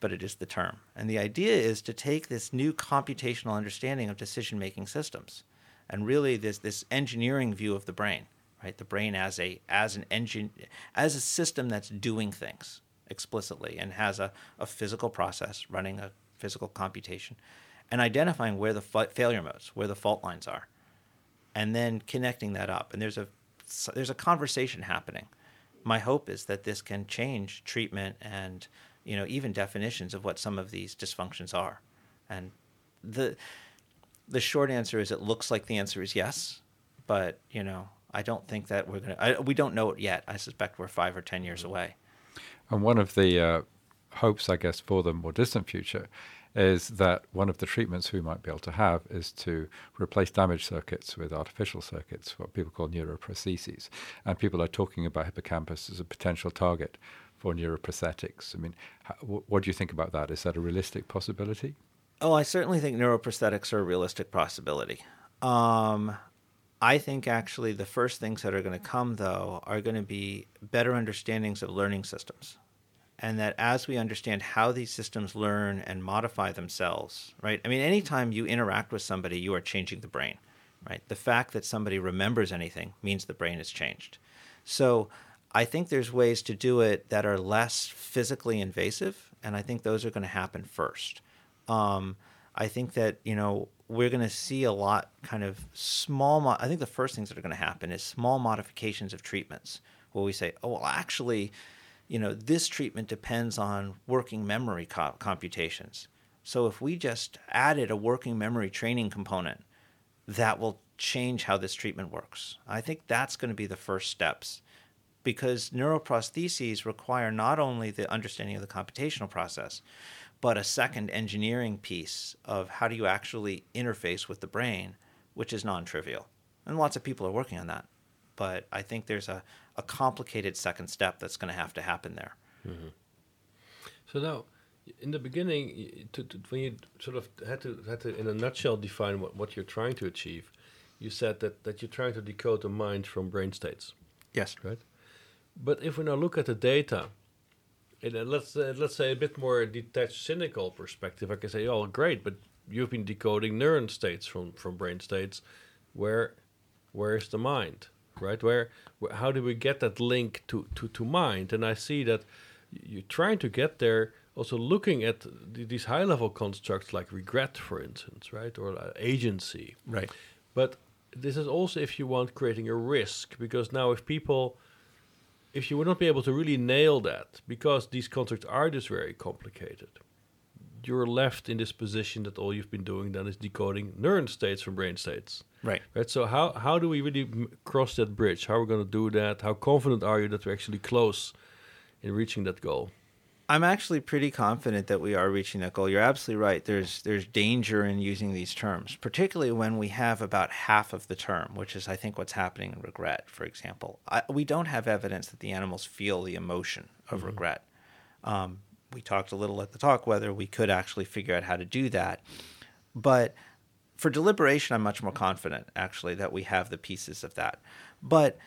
S2: but it is the term. And the idea is to take this new computational understanding of decision making systems and really this, this engineering view of the brain, right? The brain as, a, as, an engine, as a system that's doing things explicitly and has a, a physical process running a physical computation and identifying where the fa- failure modes, where the fault lines are, and then connecting that up. And there's a there's a conversation happening. My hope is that this can change treatment and you know even definitions of what some of these dysfunctions are. And the the short answer is it looks like the answer is yes, but you know I don't think that we're gonna. we don't know it yet. I suspect we're five or ten years away.
S4: And one of the uh, hopes, I guess, for the more distant future is that one of the treatments we might be able to have is to replace damaged circuits with artificial circuits, what people call neuroprostheses. And people are talking about hippocampus as a potential target for neuroprosthetics. I mean, how, what do you think about that? Is that a realistic possibility?
S2: Oh, I certainly think neuroprosthetics are a realistic possibility. Um, I think actually the first things that are going to come, though, are going to be better understandings of learning systems. And that as we understand how these systems learn and modify themselves, right? I mean, anytime you interact with somebody, you are changing the brain, right? The fact that somebody remembers anything means the brain has changed. So I think there's ways to do it that are less physically invasive, and I think those are going to happen first. Um, I think that you know we're going to see a lot kind of small. Mo- I think the first things that are going to happen is small modifications of treatments, where we say, oh, well, actually, you know, this treatment depends on working memory co- computations. So if we just added a working memory training component, that will change how this treatment works. I think that's going to be the first steps because neuroprostheses require not only the understanding of the computational process, but a second engineering piece of how do you actually interface with the brain, which is non trivial. And lots of people are working on that. But I think there's a, a complicated second step that's going to have to happen there.
S1: Mm-hmm. So now, in the beginning, to, to, when you sort of had to, had to, in a nutshell, define what, what you're trying to achieve, you said that, that you're trying to decode the mind from brain states.
S2: Yes.
S1: Right? But if we now look at the data, in a, let's uh, let's say a bit more detached, cynical perspective, I can say, "Oh, great!" But you've been decoding neuron states from from brain states. Where where is the mind, right? Where, where how do we get that link to to to mind? And I see that you're trying to get there. Also, looking at these high level constructs like regret, for instance, right, or uh, agency,
S2: right.
S1: But this is also, if you want, creating a risk because now if people if you would not be able to really nail that, because these contracts are just very complicated, you're left in this position that all you've been doing then is decoding neuron states from brain states.
S2: Right.
S1: Right. So how how do we really m- cross that bridge? How are we going to do that? How confident are you that we're actually close in reaching that goal?
S2: I'm actually pretty confident that we are reaching that goal. You're absolutely right. There's there's danger in using these terms, particularly when we have about half of the term, which is I think what's happening in regret, for example. I, we don't have evidence that the animals feel the emotion of mm-hmm. regret. Um, we talked a little at the talk whether we could actually figure out how to do that, but for deliberation, I'm much more confident actually that we have the pieces of that. But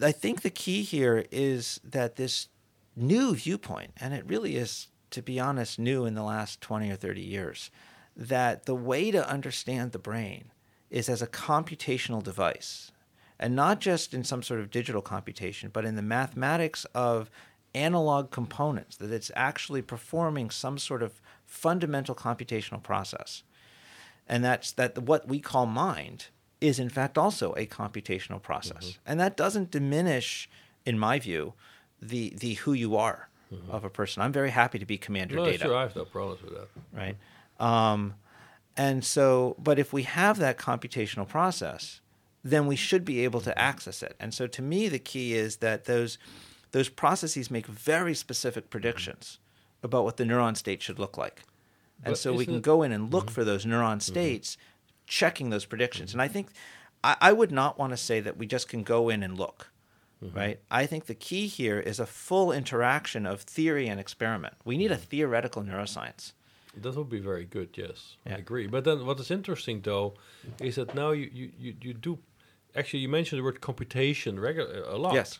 S2: I think the key here is that this new viewpoint, and it really is, to be honest, new in the last 20 or 30 years, that the way to understand the brain is as a computational device, and not just in some sort of digital computation, but in the mathematics of analog components, that it's actually performing some sort of fundamental computational process. And that's that what we call mind is in fact also a computational process. Mm-hmm. And that doesn't diminish, in my view, the the who you are mm-hmm. of a person. I'm very happy to be Commander
S1: no,
S2: Data.
S1: Sure, I have no problems with that.
S2: Right. Um, and so, but if we have that computational process, then we should be able to access it. And so, to me, the key is that those those processes make very specific predictions mm-hmm. about what the neuron state should look like. And but so we can go in and look mm-hmm. for those neuron mm-hmm. states, checking those predictions. And I think I, I would not want to say that we just can go in and look mm-hmm. right? I think the key here is a full interaction of theory and experiment. We need a theoretical neuroscience.
S1: That would be very good, yes. Yeah. I agree. But then what is interesting, though, is that now you, you, you, you do actually, you mentioned the word computation regular, a lot.
S2: Yes.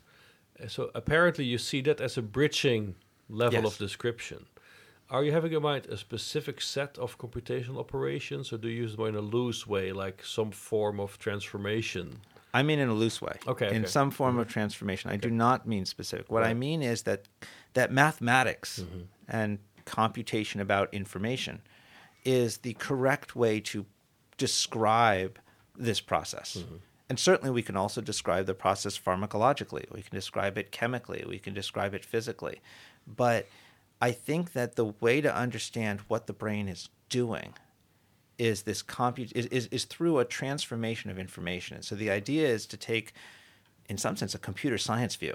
S1: Uh, so apparently you see that as a bridging level yes. of description. Are you having in mind a specific set of computational operations, or do you use them in a loose way, like some form of transformation?
S2: I mean in a loose way.
S1: Okay.
S2: In
S1: okay.
S2: some form mm-hmm. of transformation. I do not mean specific. What right. I mean is that that mathematics mm-hmm. and computation about information is the correct way to describe this process. Mm-hmm. And certainly we can also describe the process pharmacologically. We can describe it chemically. We can describe it physically. But I think that the way to understand what the brain is doing is this compute is, is, is through a transformation of information. And so the idea is to take, in some sense, a computer science view,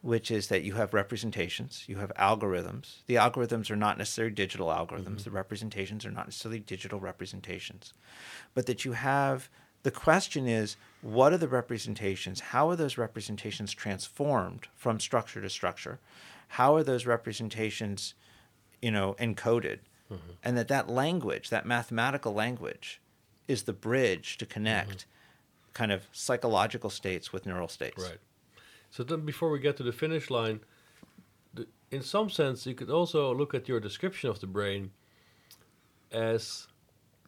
S2: which is that you have representations, you have algorithms. The algorithms are not necessarily digital algorithms,
S1: Mm-hmm.
S2: the representations are not necessarily digital representations. But that you have the question is what are the representations? How are those representations transformed from structure to structure? How are those representations, you know, encoded?
S1: Mm-hmm.
S2: And that that language, that mathematical language, is the bridge to connect kind of psychological states with neural states.
S1: Right. So then, before we get to the finish line, the, in some sense, you could also look at your description of the brain as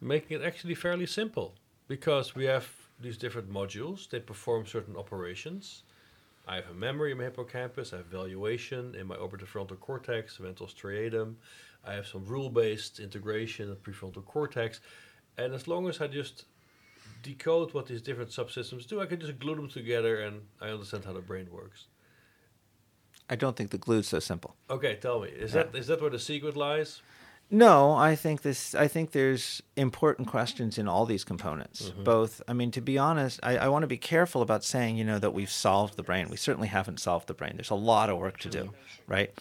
S1: making it actually fairly simple because we have these different modules. They perform certain operations. I have a memory in my hippocampus. I have valuation in my orbitofrontal cortex, ventral striatum. I have some rule-based integration of prefrontal cortex, and as long as I just decode what these different subsystems do, I can just glue them together and I understand how the brain works.
S2: I don't think the glue's so simple.
S1: Okay, tell me, is that is that where the secret lies?
S2: No, I think this. I think there's important questions in all these components. Mm-hmm. Both, I mean, to be honest, I, I want to be careful about saying, you know, that we've solved the brain. We certainly haven't solved the brain. There's a lot of work to do, right?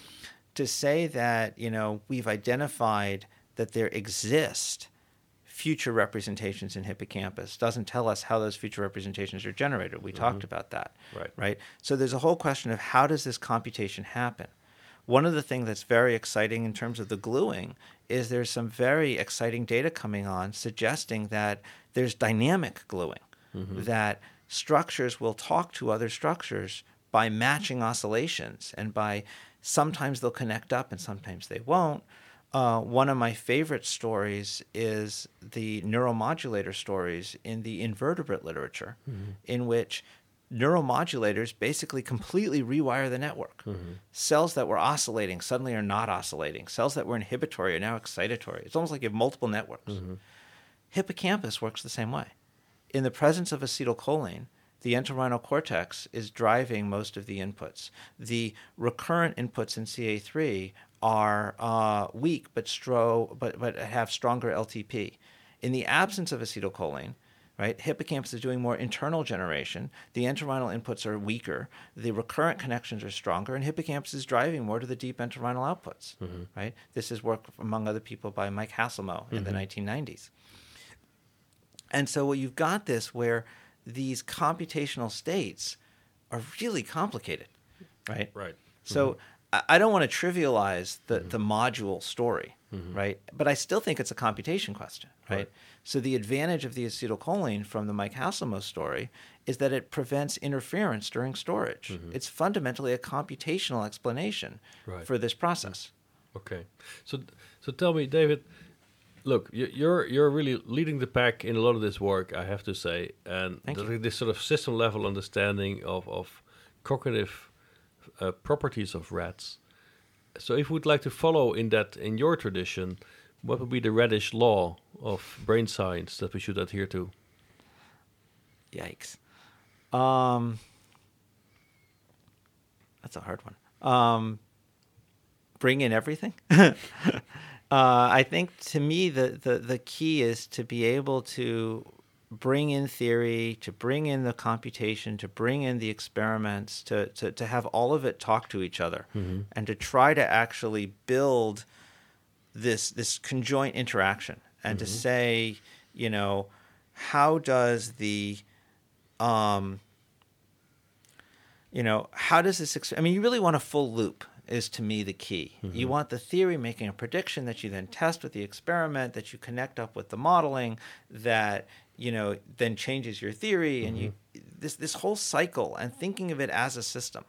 S2: To say that, you know, we've identified that there exist future representations in hippocampus doesn't tell us how those future representations are generated. We talked mm-hmm. about that,
S1: Right.
S2: Right. So there's a whole question of how does this computation happen. One of the things that's very exciting in terms of the gluing is there's some very exciting data coming on suggesting that there's dynamic gluing, that structures will talk to other structures by matching oscillations and by sometimes they'll connect up and sometimes they won't. Uh, one of my favorite stories is the neuromodulator stories in the invertebrate literature, in which neuromodulators basically completely rewire the network. Cells that were oscillating suddenly are not oscillating. Cells that were inhibitory are now excitatory. It's almost like you have multiple networks. Hippocampus works the same way. In the presence of acetylcholine, the entorhinal cortex is driving most of the inputs. The recurrent inputs in CA3 are uh, weak but, stro- but, but have stronger LTP. In the absence of acetylcholine, right, hippocampus is doing more internal generation. The entorhinal inputs are weaker. The recurrent connections are stronger, and hippocampus is driving more to the deep entorhinal outputs. Mm-hmm. Right. This is work among other people by Mike Hasselmo in the mm-hmm. 1990s. And so what you've got this where these computational states are really complicated, right?
S1: Right. Mm-hmm.
S2: So I I don't want to trivialize the, the module story, right? But I still think it's a computation question, right?
S1: Right.
S2: So the advantage of the acetylcholine from the Mike Hasselmo story is that it prevents interference during storage. It's fundamentally a computational explanation
S1: Right.
S2: for this process.
S1: Okay. So so tell me, David. Look, you- you're you're really leading the pack in a lot of this work, I have to say, and
S2: Thank
S1: th-
S2: you.
S1: this sort of system level understanding of of cognitive uh, properties of rats. So, if we'd like to follow in that in your tradition, what would be the Redish law of brain science that we should adhere to?
S2: Yikes. Um, that's a hard one. Um, bring in everything. uh, I think to me the, the the key is to be able to bring in theory, to bring in the computation, to bring in the experiments, to to, to have all of it talk to each other, and to try to actually build this this conjoint interaction and to mm-hmm. say, you know, how does the um you know, how does this ex- I mean, you really want a full loop is to me the key. You mm-hmm. want the theory making a prediction that you then test with the experiment, that you connect up with the modeling, that you know then changes your theory, and you mm-hmm. this this whole cycle and thinking of it as a system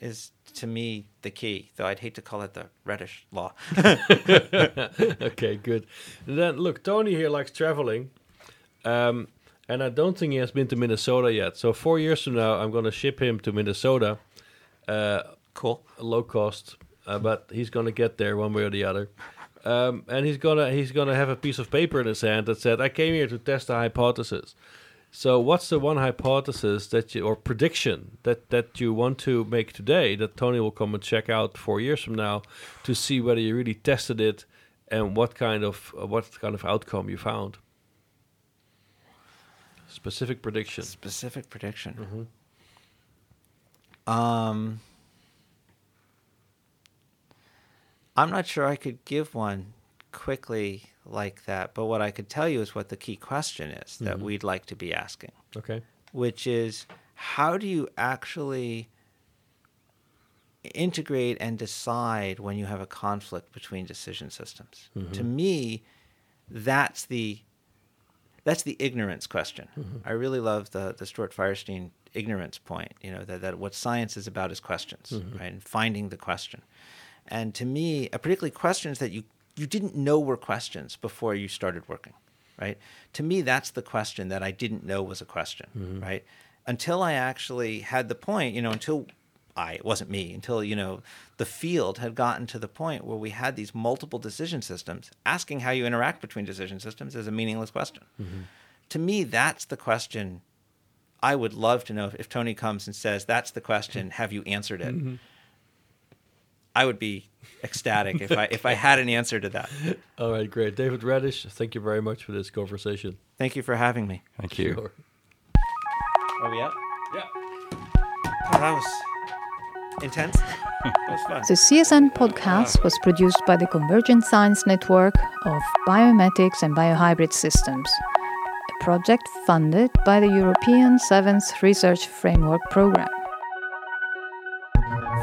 S2: is to me the key. Though I'd hate to call it the Redish law.
S1: okay, good. And then look, Tony here likes traveling, um, and I don't think he has been to Minnesota yet. So four years from now, I'm going to ship him to Minnesota, uh,
S2: cool.
S1: low cost, uh, but he's going to get there one way or the other. Um, and he's gonna he's gonna have a piece of paper in his hand that said, "I came here to test the hypothesis." So, what's the one hypothesis that you or prediction that that you want to make today that Tony will come and check out four years from now to see whether you really tested it and what kind of what kind of outcome you found? Specific prediction.
S2: Specific prediction. Mm-hmm. Um, I'm not sure I could give one quickly like that, but what I could tell you is what the key question is that
S1: Mm-hmm.
S2: we'd like to be asking,
S1: Okay.
S2: which is how do you actually integrate and decide when you have a conflict between decision systems? To me, that's the that's the ignorance question. I really love the the Stuart Firestein ignorance point. You know that, that what science is about is questions, right, and finding the question. And to me, uh, particularly questions that you you didn't know were questions before you started working, right? To me, that's the question that I didn't know was a question, mm-hmm. right? Until I actually had the point, you know, until I, it wasn't me, until, you know, the field had gotten to the point where we had these multiple decision systems, asking how you interact between decision systems is a meaningless question. Mm-hmm. To me, that's the question I would love to know if, if Tony comes and says, that's the question, have you answered it? Mm-hmm. I would be ecstatic if I if I had an answer to that.
S1: All right, great. David Redish, thank you very much for this conversation.
S2: Thank you for having me.
S4: Thank you.
S1: Sure.
S2: Are we up?
S1: Yeah.
S2: Oh, that was intense. that was fun.
S3: The CSN podcast was produced by the Convergent Science Network of Biomimetics and Biohybrid Systems, a project funded by the European Seventh Research Framework Programme.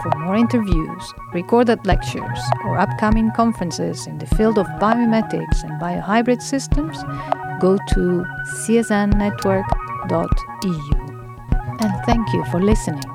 S3: For more interviews, recorded lectures, or upcoming conferences in the field of biomimetics and biohybrid systems, go to csnnetwork.eu. And thank you for listening.